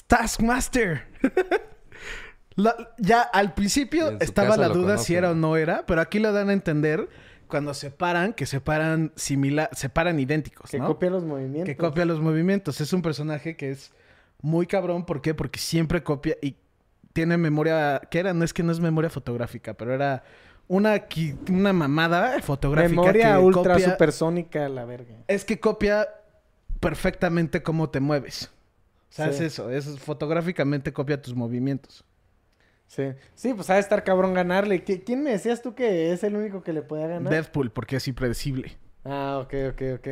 Taskmaster. La- ya al principio En su estaba casa la lo duda si conocen. era o no era, pero aquí lo dan a entender cuando separan, que separan similar, separan idénticos, Que ¿no? copia los movimientos. que copia los movimientos. Es un personaje que es muy cabrón. ¿Por qué? Porque siempre copia y tiene memoria. ¿Qué era? No es que no es memoria fotográfica, pero era una, una mamada fotográfica. Memoria que ultra copia- supersónica, la verga. Es que copia perfectamente cómo te mueves. O sea, Sí. es eso. Es fotográficamente copia tus movimientos. Sí. Sí, pues ha de estar cabrón ganarle. ¿Qui- ¿Quién me decías tú que es el único que le podía ganar? Deadpool, porque es impredecible. Ah, ok, ok, ok.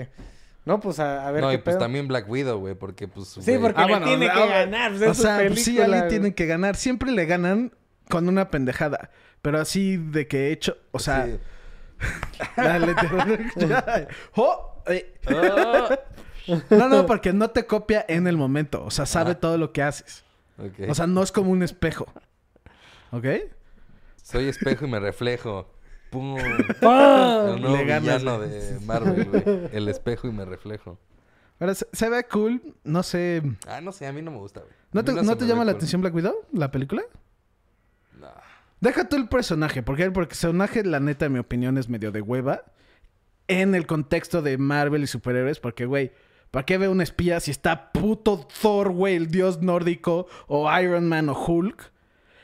No, pues a, a ver no, qué y pues pedo. también Black Widow, güey, porque pues. Sí, güey, porque le tiene que ah, ganar. pues, es o sea, pues sí, película, alguien güey. tiene que ganar. Siempre le ganan con una pendejada. Pero así de que he hecho. O sea. sí. Dale, te-. ¡Oh! Eh. Ah, No, no, porque no te copia en el momento. O sea, sabe Ah. todo lo que haces. O sea, no es como un espejo. ¿Ok? Soy espejo y me reflejo. ¡Pum! El nuevo Le ganas, villano güey. de Marvel, güey. El espejo y me reflejo. Pero se, se ve cool. No sé. Ah, no sé, a mí no me gusta, güey. ¿No te, ¿no llama la cool. atención Black Widow? ¿La película? No. Deja tú el personaje. ¿Por qué? Porque el personaje, la neta, en mi opinión, es medio de hueva. En el contexto de Marvel y superhéroes. Porque, güey, ¿para qué ve un espía si está puto Thor, güey, el dios nórdico? O Iron Man o Hulk.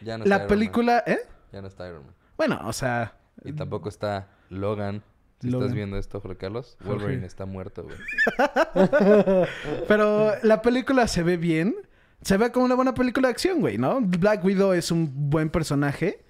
Ya no está La Iron Man. película, ¿eh? Ya no está Iron Man. Bueno, o sea, Y tampoco está Logan. Si Logan. estás viendo esto, Jorge Carlos, Jorge. Wolverine está muerto, güey. pero la película se ve bien. Se ve como una buena película de acción, güey, ¿no? Black Widow es un buen personaje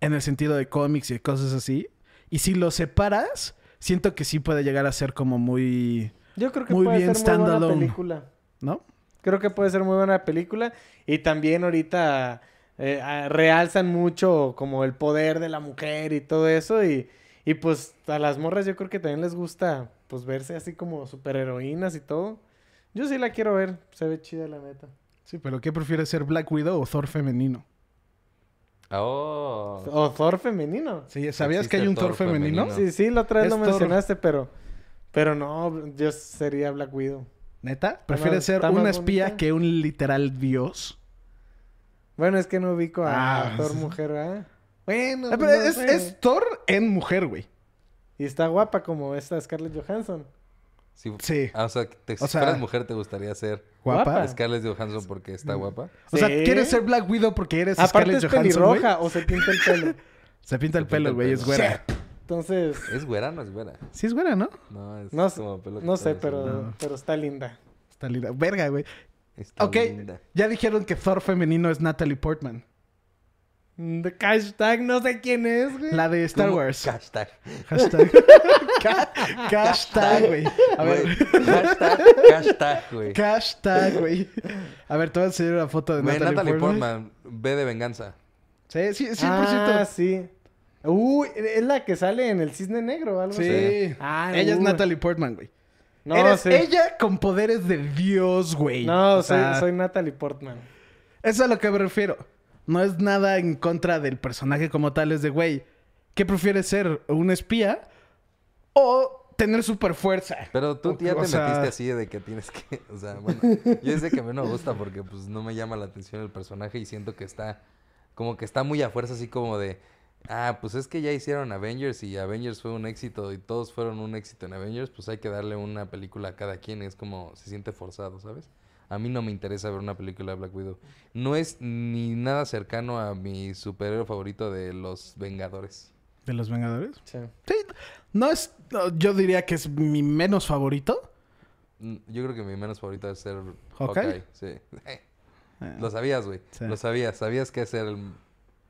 en el sentido de cómics y de cosas así. Y si lo separas, siento que sí puede llegar a ser como muy, Yo creo que muy puede bien ser muy buena película. ¿no? Creo que puede ser muy buena película. Y también ahorita eh, realzan mucho como el poder de la mujer y todo eso. Y, y pues a las morras yo creo que también les gusta pues verse así como superheroínas y todo. Yo sí la quiero ver. Se ve chida la neta. Sí, pero ¿qué prefieres ser Black Widow o Thor femenino? Oh. O Thor femenino. Sí, ¿sabías que hay un Thor, Thor femenino? femenino. Sí, sí, la otra vez Es lo Thor. mencionaste, pero... Pero no, yo sería Black Widow. ¿Neta? ¿Prefieres ser una espía bonita. que un literal dios? Bueno, es que no ubico a Ah, Thor sí. mujer, ¿verdad? Bueno, Ah, pues pero no es, es Thor en mujer, güey. Y está guapa como esta Scarlett Johansson. Sí. Sí. Ah, o sea, te, O si sea- fueras mujer, ¿te gustaría ser Guapa. Scarlett Johansson porque está guapa? O sea, Sí. ¿quieres ser Black Widow porque eres Aparte Scarlett es Johansson, pelirroja o se pinta el pelo. Se pinta el Se pelo, el güey. Es güera. Entonces, ¿Es güera o no es güera? Sí es güera, ¿no? No, es no, sé- como pelo que no sé, pero, ¿no? pero está linda. Está linda. Verga, güey. Está Ok, linda. ya dijeron que Thor femenino es Natalie Portman. Mm, De hashtag no sé quién es, güey. La de Star ¿Cómo? Wars. Hashtag. Hashtag. Hashtag, güey. A ver. Güey, hashtag, hashtag, güey. Hashtag, güey. A ver, te voy a enseñar una foto de Natalie, Natalie Portman. Portman, ve de venganza. Sí, sí, 100%. Ah, sí. Uy, es la que sale en el Cisne Negro o algo sí. así. Ah, ella es uy. Natalie Portman, güey. No, Eres sí. ella con poderes de Dios, güey. No, O soy, sea, soy Natalie Portman. Eso es a lo que me refiero. No es nada en contra del personaje como tal. Es de, güey, ¿qué prefieres ser? ¿Un espía? o tener super fuerza. Pero tú O- ya te sea, metiste así de que tienes que... O sea, bueno, yo sé que a mí no me gusta porque pues no me llama la atención el personaje y siento que está... Como que está muy a fuerza así como de... Ah, pues es que ya hicieron Avengers y Avengers fue un éxito y todos fueron un éxito en Avengers, pues hay que darle una película a cada quien. Es como se siente forzado, ¿sabes? A mí no me interesa ver una película de Black Widow. No es ni nada cercano a mi superhéroe favorito de los Vengadores. ¿De los Vengadores? Sí. Sí. No es... no, Yo diría que es mi menos favorito. Mm, Yo creo que mi menos favorito es ser ¿Hawkeye? Hawkeye. Sí. Lo sabías, güey. Sí. Lo sabías. Sabías que era el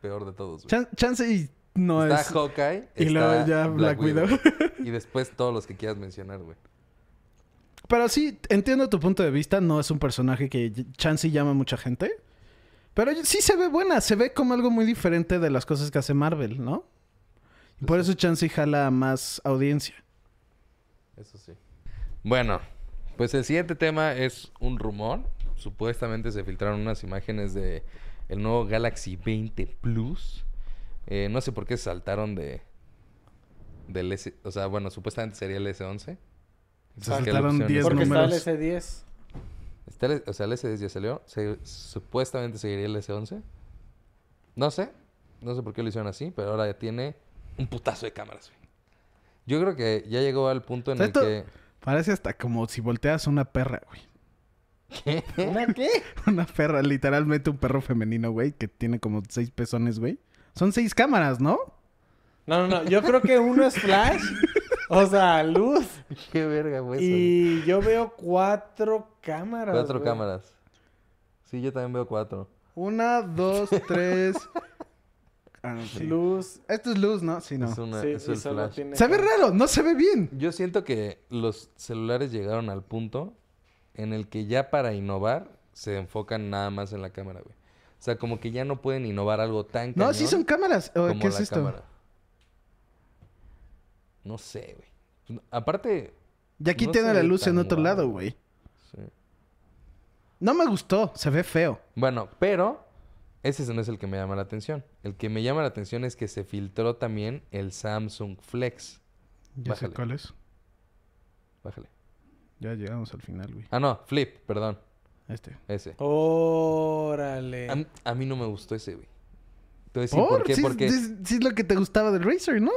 peor de todos, güey. Chan- chance y no está es... Hawkeye. y está luego ya Black Widow. y después todos los que quieras mencionar, güey. Pero sí, entiendo tu punto de vista. No es un personaje que chance llama a mucha gente. Pero sí se ve buena. Se ve como algo muy diferente de las cosas que hace Marvel, ¿no? Por eso chance jala más audiencia. Eso sí. Bueno, pues el siguiente tema es un rumor. Supuestamente se filtraron unas imágenes de el nuevo Galaxy 20 Plus. Eh, no sé por qué se saltaron de del S, o sea, bueno, supuestamente sería el S11. Entonces, ¿qué Saltaron opción 10 es? Porque está el números. S10. Está el- o sea, el S10 ya salió. Se- supuestamente seguiría el S11. No sé. No sé por qué lo hicieron así, pero ahora ya tiene un putazo de cámaras, güey. Yo creo que ya llegó al punto en el que... parece hasta como si volteas una perra, güey. ¿Qué? ¿Una qué? Una perra, literalmente un perro femenino, güey, que tiene como seis pezones, güey. Son seis cámaras, ¿no? No, no, no. Yo creo que uno es flash. O sea, luz. Qué verga, güey. Y yo veo cuatro cámaras. Cuatro güey. cámaras. Sí, yo también veo cuatro. Una, dos, tres. Ah, no, sí. Luz. Esto es luz, ¿no? Sí, no. Es, una, Sí, es y el solo flash. tiene Se ve raro, no se ve bien. Yo siento que los celulares llegaron al punto en el que ya para innovar se enfocan nada más en la cámara, güey. O sea, como que ya no pueden innovar algo tan No, sí son cámaras. Oh, como ¿Qué es la esto? cámara. No sé, güey. Aparte, Y aquí no tiene la luz en otro lado, güey. sí. No me gustó, se ve feo. Bueno, pero ese no es el que me llama la atención. El que me llama la atención es que se filtró también el Samsung Flex. Ya Bájale. sé cuál es. Bájale. Ya llegamos al final, güey. Ah, no, Flip, perdón. Este. Ese. Órale. A, mí- a mí no me gustó ese, güey. Te voy a decir ¿Por? por qué. Sí, Porque... sí- sí es lo que te gustaba del Razer, ¿no?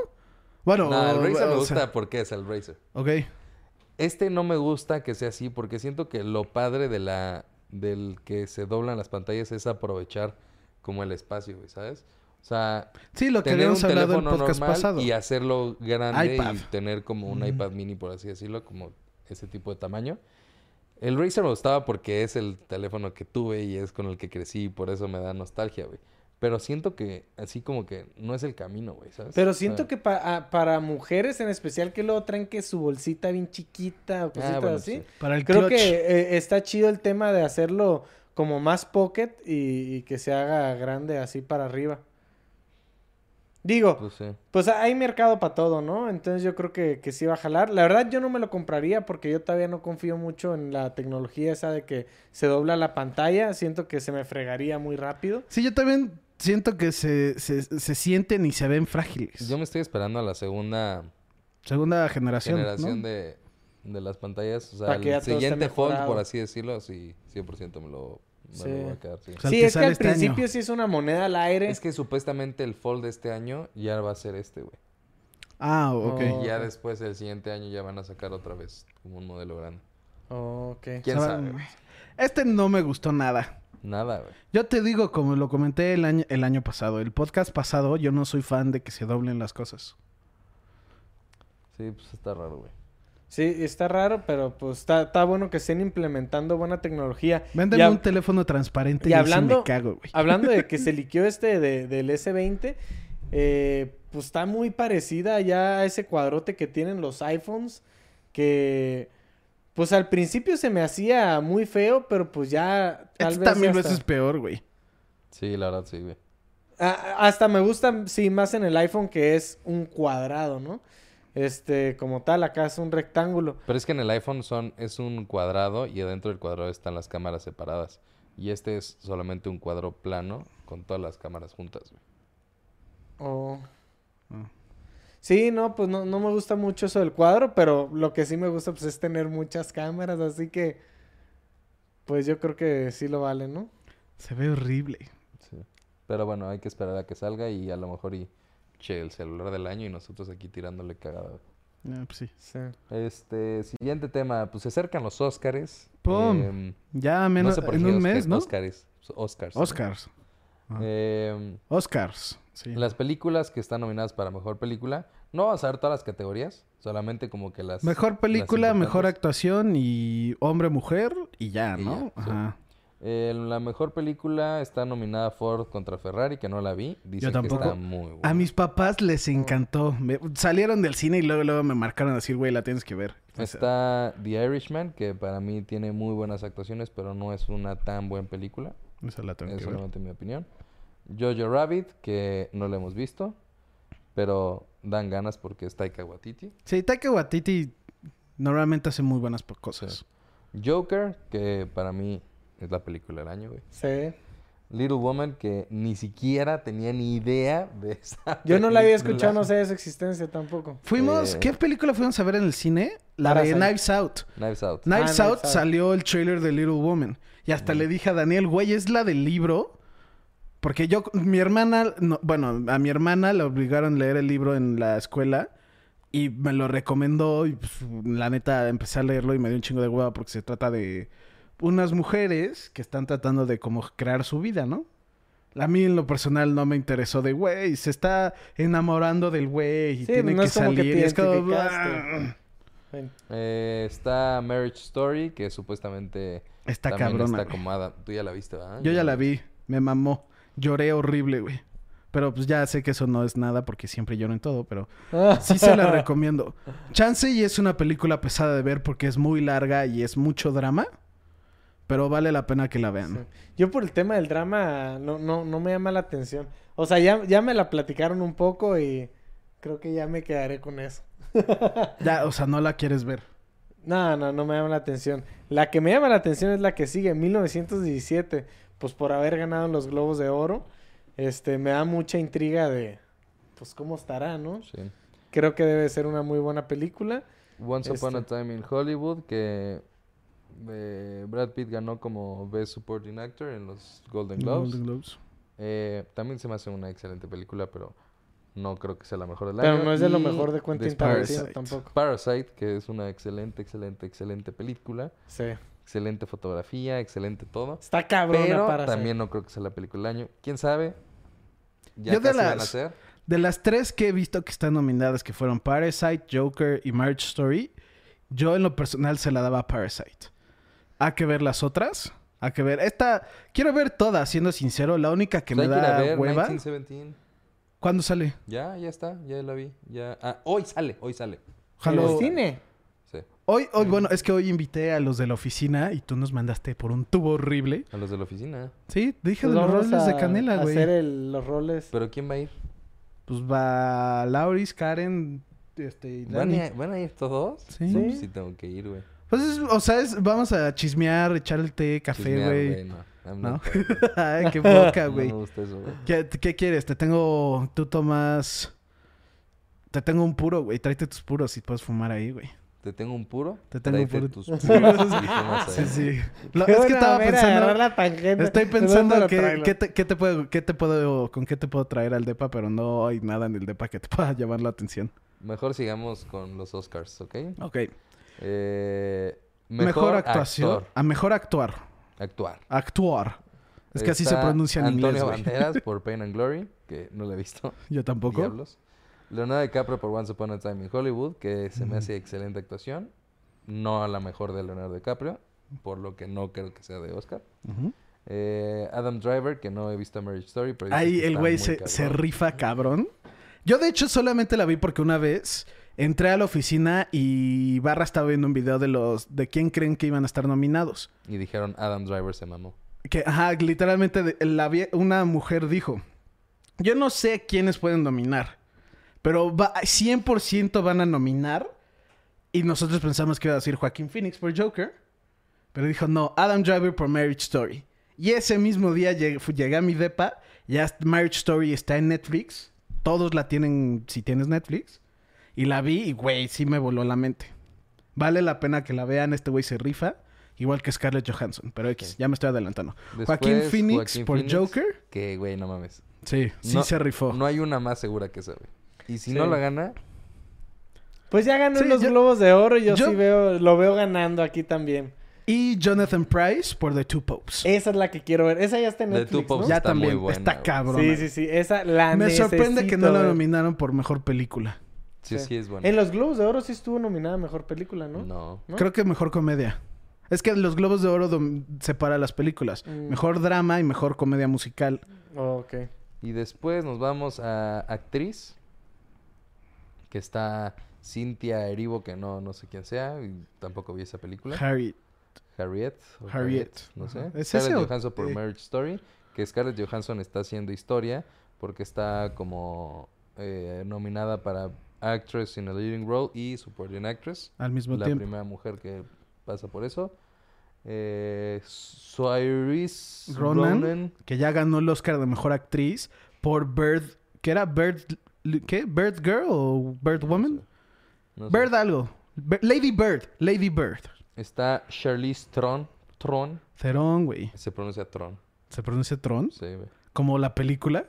Bueno, No, el o- Razer me o gusta sea, porque es el Razer. ok. Este no me gusta que sea así porque siento que lo padre de la del que se doblan las pantallas es aprovechar como el espacio, güey, ¿sabes? O sea, Sí, lo que tener un el teléfono podcast normal pasado. y hacerlo grande iPad. y tener como un iPad mini, por así decirlo, como ese tipo de tamaño. El Razer me gustaba porque es el teléfono que tuve y es con el que crecí y por eso me da nostalgia, güey. Pero siento que así como que no es el camino, güey, ¿sabes? Pero O siento sea, que pa- a- para mujeres en especial que luego traen que su bolsita bien chiquita o cositas Ah, bueno, así. sí. Para el Creo clutch. que eh, está chido el tema de hacerlo como más pocket y, y que se haga grande así para arriba. Digo, Pues sí. pues hay mercado para todo, ¿no? Entonces yo creo que, que sí va a jalar. La verdad yo no me lo compraría porque yo todavía no confío mucho en la tecnología esa de que se dobla la pantalla. Siento que se me fregaría muy rápido. Sí, yo también siento que se, se, se sienten y se ven frágiles. Yo me estoy esperando a la segunda Segunda generación, generación ¿no? de, de las pantallas. O sea, el siguiente Fold, por así decirlo, sí, 100% me lo, Sí. lo voy a quedar, sí. O sea, el sí, que es que al este año. principio sí es una moneda al aire. Es que supuestamente el Fold de este año ya va a ser este, güey. Ah, ok. Oh. Y ya después el siguiente año ya van a sacar otra vez como un modelo grande. Ok. ¿Quién sea, sabe, güey? Este no me gustó nada. Nada, güey. Yo te digo, como lo comenté el año, el año pasado, el podcast pasado, yo no soy fan de que se doblen las cosas. Sí, pues está raro, güey. Sí, está raro, pero pues está, está bueno que estén implementando buena tecnología. Hab- un teléfono transparente y y, hablando- me cago, güey. Hablando de que se liqueó este de- del S20, eh, pues está muy parecida ya a ese cuadrote que tienen los iPhones, que pues al principio se me hacía muy feo, pero pues ya tal Este vez está mil ya veces hasta- peor, güey. Sí, la verdad, sí, güey. Ah, hasta me gusta, sí, más en el iPhone que es un cuadrado, ¿no? Este, como tal, acá es un rectángulo. Pero es que en el iPhone son, es un cuadrado y adentro del cuadrado están las cámaras separadas. Y este es solamente un cuadro plano con todas las cámaras juntas, güey. Oh. Ah. Sí, no, pues no, no me gusta mucho eso del cuadro, pero lo que sí me gusta pues es tener muchas cámaras, así que pues yo creo que sí lo vale, ¿no? Se ve horrible. Sí. Pero bueno, hay que esperar a que salga y a lo mejor y che, el celular del año y nosotros aquí tirándole cagada. Ah, pues sí. Sí. Este, siguiente tema, pues se acercan los Óscares. ¡Pum! Em, Ya no menos sé por en un Óscar- mes, ¿no? Óscares. Oscars. Oscars. Ah. Em, Oscars. Sí. Las películas que están nominadas para mejor película, no vamos a ver todas las categorías, solamente como que las. Mejor película, las mejor actuación y hombre-mujer y ya, Y ¿no? ya, sí. Eh, la mejor película está nominada Ford contra Ferrari, que no la vi. Dicen Yo que tampoco. está muy buena. A mis papás les encantó. Me- salieron del cine y luego, luego me marcaron a decir, güey, la tienes que ver. Está The Irishman, que para mí tiene muy buenas actuaciones, pero no es una tan buena película. esa la tengo Es que ver. solamente mi opinión. Jojo Rabbit, que no la hemos visto, pero dan ganas porque es Taika Waititi. Sí, Taika Waititi normalmente hace muy buenas cosas. Joker, que para mí es la película del año, güey. Sí. Little Woman, que ni siquiera tenía ni idea de esa Yo no la había escuchado, no sé de su existencia tampoco. Fuimos, Eh, ¿qué película fuimos a ver en el cine? La de. Knives Out. Knives Out. Knives Knives Out salió el trailer de Little Woman. Y hasta le dije a Daniel, güey, es la del libro. Porque yo, mi hermana, no- bueno, a mi hermana le obligaron a leer el libro en la escuela. Y me lo recomendó. Y pues, la neta, empecé a leerlo y me dio un chingo de hueva porque se trata de unas mujeres que están tratando de como crear su vida, ¿no? A mí en lo personal no me interesó de, güey, se está enamorando del güey y Sí, tiene no que es como que salir. te y es como, Eh, está Marriage Story, que supuestamente Está cabrona, está acomodada. Tú ya la viste, ¿verdad? Yo ya la vi, me mamó. Lloré horrible, güey. Pero pues ya sé que eso no es nada porque siempre lloro en todo, pero sí se la recomiendo. Chance y es una película pesada de ver porque es muy larga y es mucho drama, pero vale la pena que la vean. Yo por el tema del drama no, no, no me llama la atención. O sea, ya, ya me la platicaron un poco y creo que ya me quedaré con eso. Ya, o sea, no la quieres ver. No, no, no me llama la atención. La que me llama la atención es la que sigue, 1917. Pues por haber ganado los Globos de Oro. Este, me da mucha intriga de, pues cómo estará, ¿no? Sí. Creo que debe ser una muy buena película. Once Upon a Este. Time in Hollywood, que eh, Brad Pitt ganó como Best Supporting Actor en los Golden Globes. Golden Globes. Eh, también se me hace una excelente película, pero no creo que sea la mejor del Pero año. no es de lo mejor de Quentin Tarantino Parasite. tampoco. Parasite, que es una excelente, excelente, excelente película. Sí. Excelente fotografía, excelente todo. Está cabrona Pero Parasite. también no creo que sea la película del año. ¿Quién sabe? Ya Yo de casi van a las- ser. De las tres que he visto que están nominadas, que fueron Parasite, Joker y Marriage Story, yo en lo personal se la daba a Parasite. Hay que ver las otras. Hay que ver. Esta, quiero ver todas, siendo sincero. La única que Pues me hay que ir a da ver hueva. 1917. ¿Cuándo sale? Ya, ya está, ya la vi. Ya. Ah, hoy sale, hoy sale. ¿En Ojalá- el cine? Sí. Hoy, hoy, bueno, es que hoy invité a los de la oficina y tú nos mandaste por un tubo horrible. A los de la oficina. Sí, dije Pues de los roles de canela, güey. hacer el- los roles. ¿Pero quién va a ir? Pues va Lauris, Karen, este, y ¿Van a, ¿Van a ir todos? Sí. Pues sí tengo que ir, güey. Pues, es- o sea, es- vamos a chismear, echar el té, café, güey. No, ¿No? Ay, qué poca, No güey. me gusta eso, güey. ¿Qué, qué quieres? Te tengo... Tú tomas... Te tengo un puro, güey. Tráete tus puros y puedes fumar ahí, güey. Te tengo un puro. Te tengo un puro. tus puros Sí, sí. Lo- es que estaba pensando... la tangente. Estoy ¿De dónde pensando que, traigo? qué, te, qué te puedo, qué te puedo, con qué te puedo traer al depa, pero no hay nada en el depa que te pueda llamar la atención. Mejor sigamos con los Oscars, ¿ok? Ok. Eh, Mejor, actuación. actor. A mejor actuar. Actuar. Actuar. Es que así se pronuncia en Antonio inglés, güey. Banderas por Pain and Glory, que no lo he visto. Yo tampoco. Diablos. Leonardo DiCaprio por Once Upon a Time in Hollywood, que se me hace excelente actuación. No a la mejor de Leonardo DiCaprio, por lo que no creo que sea de Oscar. Eh, Adam Driver, que no he visto Marriage Story, pero Ahí el güey se rifa cabrón. Yo, de hecho, solamente la vi porque una vez entré a la oficina y Barra estaba viendo un video de los de quién creen que iban a estar nominados. Y dijeron Adam Driver se mamó. Que, ajá, literalmente de- la una mujer dijo: Yo no sé quiénes pueden nominar, pero va, 100% van a nominar. Y nosotros pensamos que iba a decir Joaquín Phoenix por Joker. Pero dijo: No, Adam Driver por Marriage Story. Y ese mismo día llegué, llegué a mi depa. Ya Marriage Story está en Netflix. Todos la tienen si tienes Netflix. Y la vi y, güey, sí me voló la mente. Vale la pena que la vean. Este güey se rifa. Igual que Scarlett Johansson. Pero X, ya me estoy adelantando. Joaquín Después, Phoenix Joaquín por Phoenix, Joker. Que, güey, no mames. Sí, sí No- se rifó. No hay una más segura que esa, güey. Y si Sí. no la gana, Pues ya ganó Sí, los yo- Globos de Oro y yo, yo- sí veo, lo veo ganando aquí también. Y Jonathan Price por The Two Popes. Esa es la que quiero ver. Esa ya está en The Netflix, Two Popes ¿no? ya está también muy buena, está cabrón. Sí, sí, sí. Esa la Me sorprende que no la nominaron por mejor película. Sí, Sí. sí es buena. En los Globos de Oro sí estuvo nominada a Mejor Película, ¿no? No. ¿No? Creo que mejor comedia. Es que los Globos de Oro separa las películas. Mm. Mejor drama y mejor comedia musical. Oh, ok. Y después nos vamos a actriz. Que está Cynthia Erivo, que no, no sé quién sea. Y tampoco vi esa película. Harriet. o Harriet. No sé. ¿Es Scarlett ese o Johansson por? Marriage Story. Que Scarlett Johansson está haciendo historia. Porque está como eh, nominada para Actress in a Leading Role y Supporting Actress. Al mismo la tiempo. primera mujer que pasa por eso. Eh, Saoirse Ronan, Ronan. que ya ganó el Oscar de mejor actriz por Bird. ¿Qué era? Bird. ¿Qué? ¿Bird Girl o Bird Woman? No sé. Bird algo. Lady Bird. Lady Bird. Está Charlize Tron. Tron. Cerón, güey. Se pronuncia Tron. ¿Se pronuncia Tron? Sí, güey. Como la película.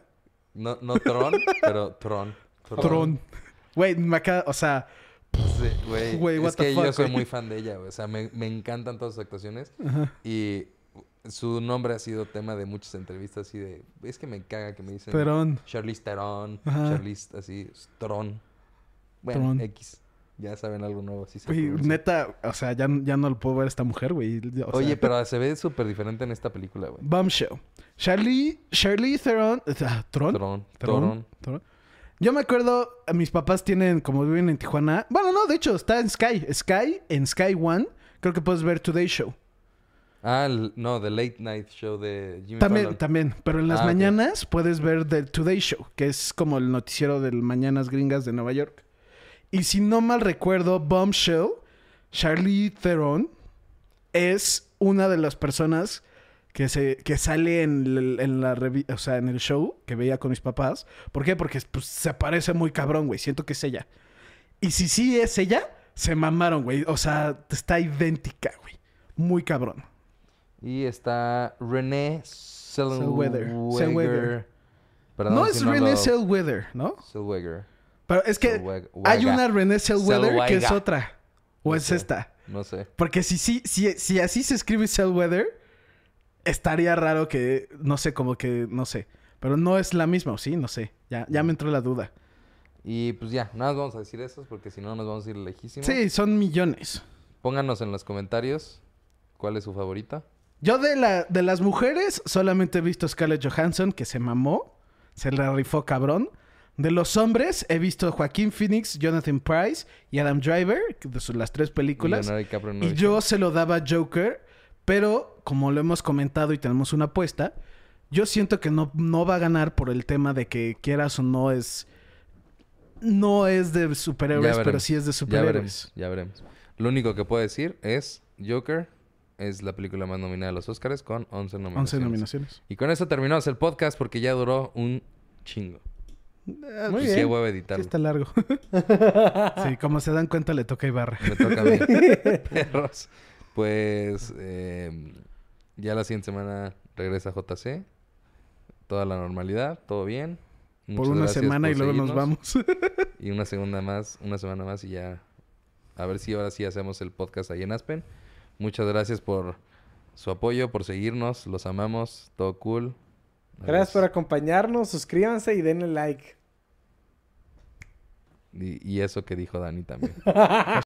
No, no Tron, pero Tron. Tron. Güey, me acaba... O sea... Sí, güey. What es the que yo soy muy fan de ella, güey. O sea, me, me encantan todas sus actuaciones. Ajá. Y su nombre ha sido tema de muchas entrevistas así de... Es que me caga que me dicen... Theron. Charlize Theron. Ajá. Charlize así... Tron. Bueno, Tron. X. Ya saben algo nuevo. Así Güey, neta, o sea, ya, ya no lo puedo ver a esta mujer, güey. O Oye, sea, pero se ve súper diferente en esta película, güey. Bombshell. Charlie, Charlie Theron. ah, ¿Tron? Tron. Tron. Tron. Tron. Yo me acuerdo, mis papás tienen, como viven en Tijuana. Bueno, no, de hecho, está en Sky. Sky, en Sky One. Creo que puedes ver Today Show. Ah, el- no, The Late Night Show de Jimmy También, Fallon. también. Pero en las Ah, mañanas puedes ver The Today Show, que es como el noticiero del Mañanas Gringas de Nueva York. Y si no mal recuerdo, Bombshell, Charlie Theron, es una de las personas que, se, que sale en, en la revi- o sea, en el show que veía con mis papás. ¿Por qué? Porque pues, se parece muy cabrón, güey. Siento que es ella. Y si sí es ella, se mamaron, güey. O sea, está idéntica, güey. Muy cabrón. Y está René Zellweger. Zellweger. Perdón no si es no René lo- Zellweger, ¿no? Zellweger. Pero es que hay una René Zellweger que es otra. O No es sé. esta. No sé. Porque si, si, si, si así se escribe Zellweger, estaría raro que, no sé, como que, no sé. Pero no es la misma, ¿o sí? No sé. Ya, ya me entró la duda. Y pues ya, nada más vamos a decir eso porque si no nos vamos a ir lejísimos. Sí, son millones. Pónganos en los comentarios cuál es su favorita. Yo de, la, de las mujeres solamente he visto Scarlett Johansson, que se mamó. Se la rifó cabrón. De los hombres he visto Joaquín Phoenix, Jonathan Price y Adam Driver, que de sus- las tres películas. Y he yo se lo daba a Joker, pero como lo hemos comentado y tenemos una apuesta, yo siento que no, no va a ganar por el tema de que quieras o no es... No es de superhéroes, pero sí es de Ya superhéroes. veremos, ya veremos. Lo único que puedo decir es Joker es la película más nominada a los Oscars con 11 nominaciones. 11 nominaciones. Y con eso terminamos el podcast porque ya duró un chingo. Muy Pues bien. qué hueva Sí, editarlo. está largo. sí, como se dan cuenta, le toca Ibarra. Me toca a mí. Perros. Pues eh, ya la siguiente semana regresa JC. Toda la normalidad, todo bien. por una semana por y luego nos vamos. Y una segunda más, una semana más y ya. A ver si ahora sí hacemos el podcast ahí en Aspen. Muchas gracias por su apoyo, por seguirnos. Los amamos. Todo cool. Gracias por acompañarnos. Suscríbanse y denle like. Y, y eso que dijo Dani también.